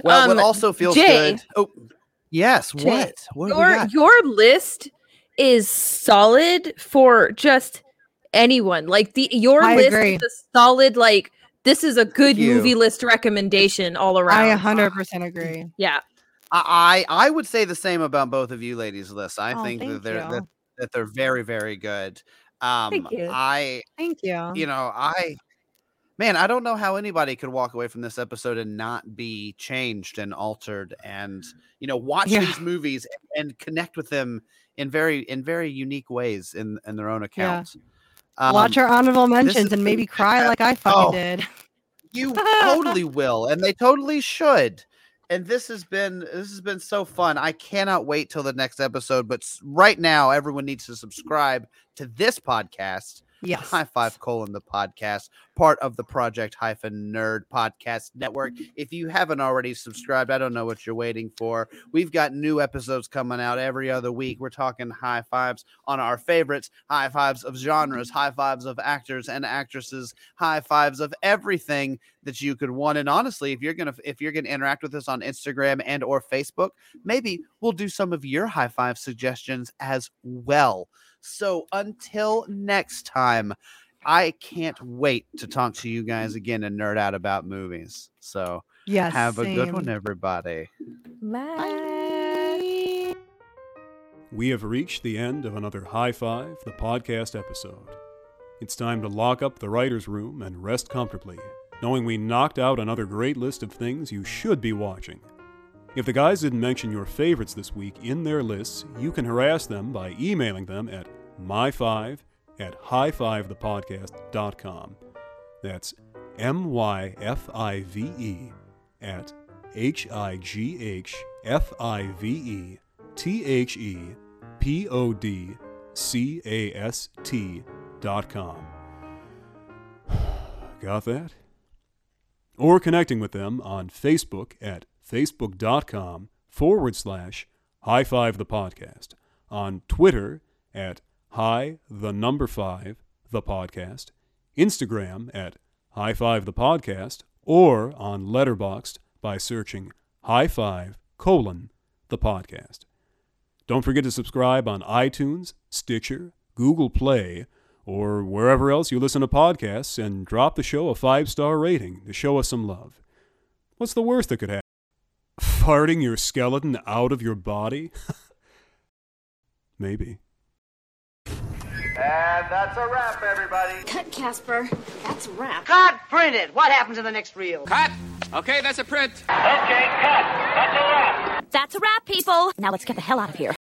Well, what Um, also feels Jay. good. Oh, yes. Jay, what? What Your your list is solid for just anyone. Like the your I list agree. is a solid like this is a good movie list recommendation all around. I 100% agree. Yeah. I I I would say the same about both of you ladies' lists. I Oh, think that they're that, that they're very very good. Um, Thank you. I Thank you. you know I man I don't know how anybody could walk away from this episode and not be changed and altered and you know watch Yeah. these movies and connect with them in very in very unique ways in in their own accounts. Watch Um, our honorable mentions has and maybe (laughs) cry like I fucking Oh. did. you (laughs) totally will and they totally should and this has been this has been so fun i cannot wait till the next episode but right now everyone needs to subscribe to this podcast Yes. high five colon the podcast part of the project hyphen nerd podcast network. Mm-hmm. If you haven't already subscribed i don't know what you're waiting for. We've got new episodes coming out every other week. We're talking high fives on our favorites high fives of genres mm-hmm. high fives of actors and actresses high fives of everything that you could want. And honestly if you're gonna if you're gonna interact with us on instagram and or facebook maybe we'll do some of your high five suggestions as well so until next time i can't wait to talk to you guys again and nerd out about movies so Yes. have a good one everybody Bye. We have reached the end of another High Five, the podcast episode. It's time to lock up the writer's room and rest comfortably, knowing we knocked out another great list of things you should be watching. If the guys didn't mention your favorites this week in their lists, you can harass them by emailing them at my5 at highfivethepodcast.com. That's M Y F I V E at H I G H F I V E T H E P O D C A S T dot com. (sighs) Got that? Or connecting with them on Facebook at facebook.com forward slash high five the podcast, on Twitter at high the number five the podcast, Instagram at high five the podcast, or on Letterboxd by searching high five colon the podcast. Don't forget to subscribe on iTunes, Stitcher, Google Play, or wherever else you listen to podcasts and drop the show a five star rating to show us some love. What's the worst that could happen? Farting your skeleton out of your body? (laughs) Maybe. And that's a wrap, everybody. Cut, Casper. That's a wrap. Cut, print it. What happens in the next reel? Cut! Okay, that's a print. Okay, cut. That's a wrap. That's a wrap, people. Now let's get the hell out of here.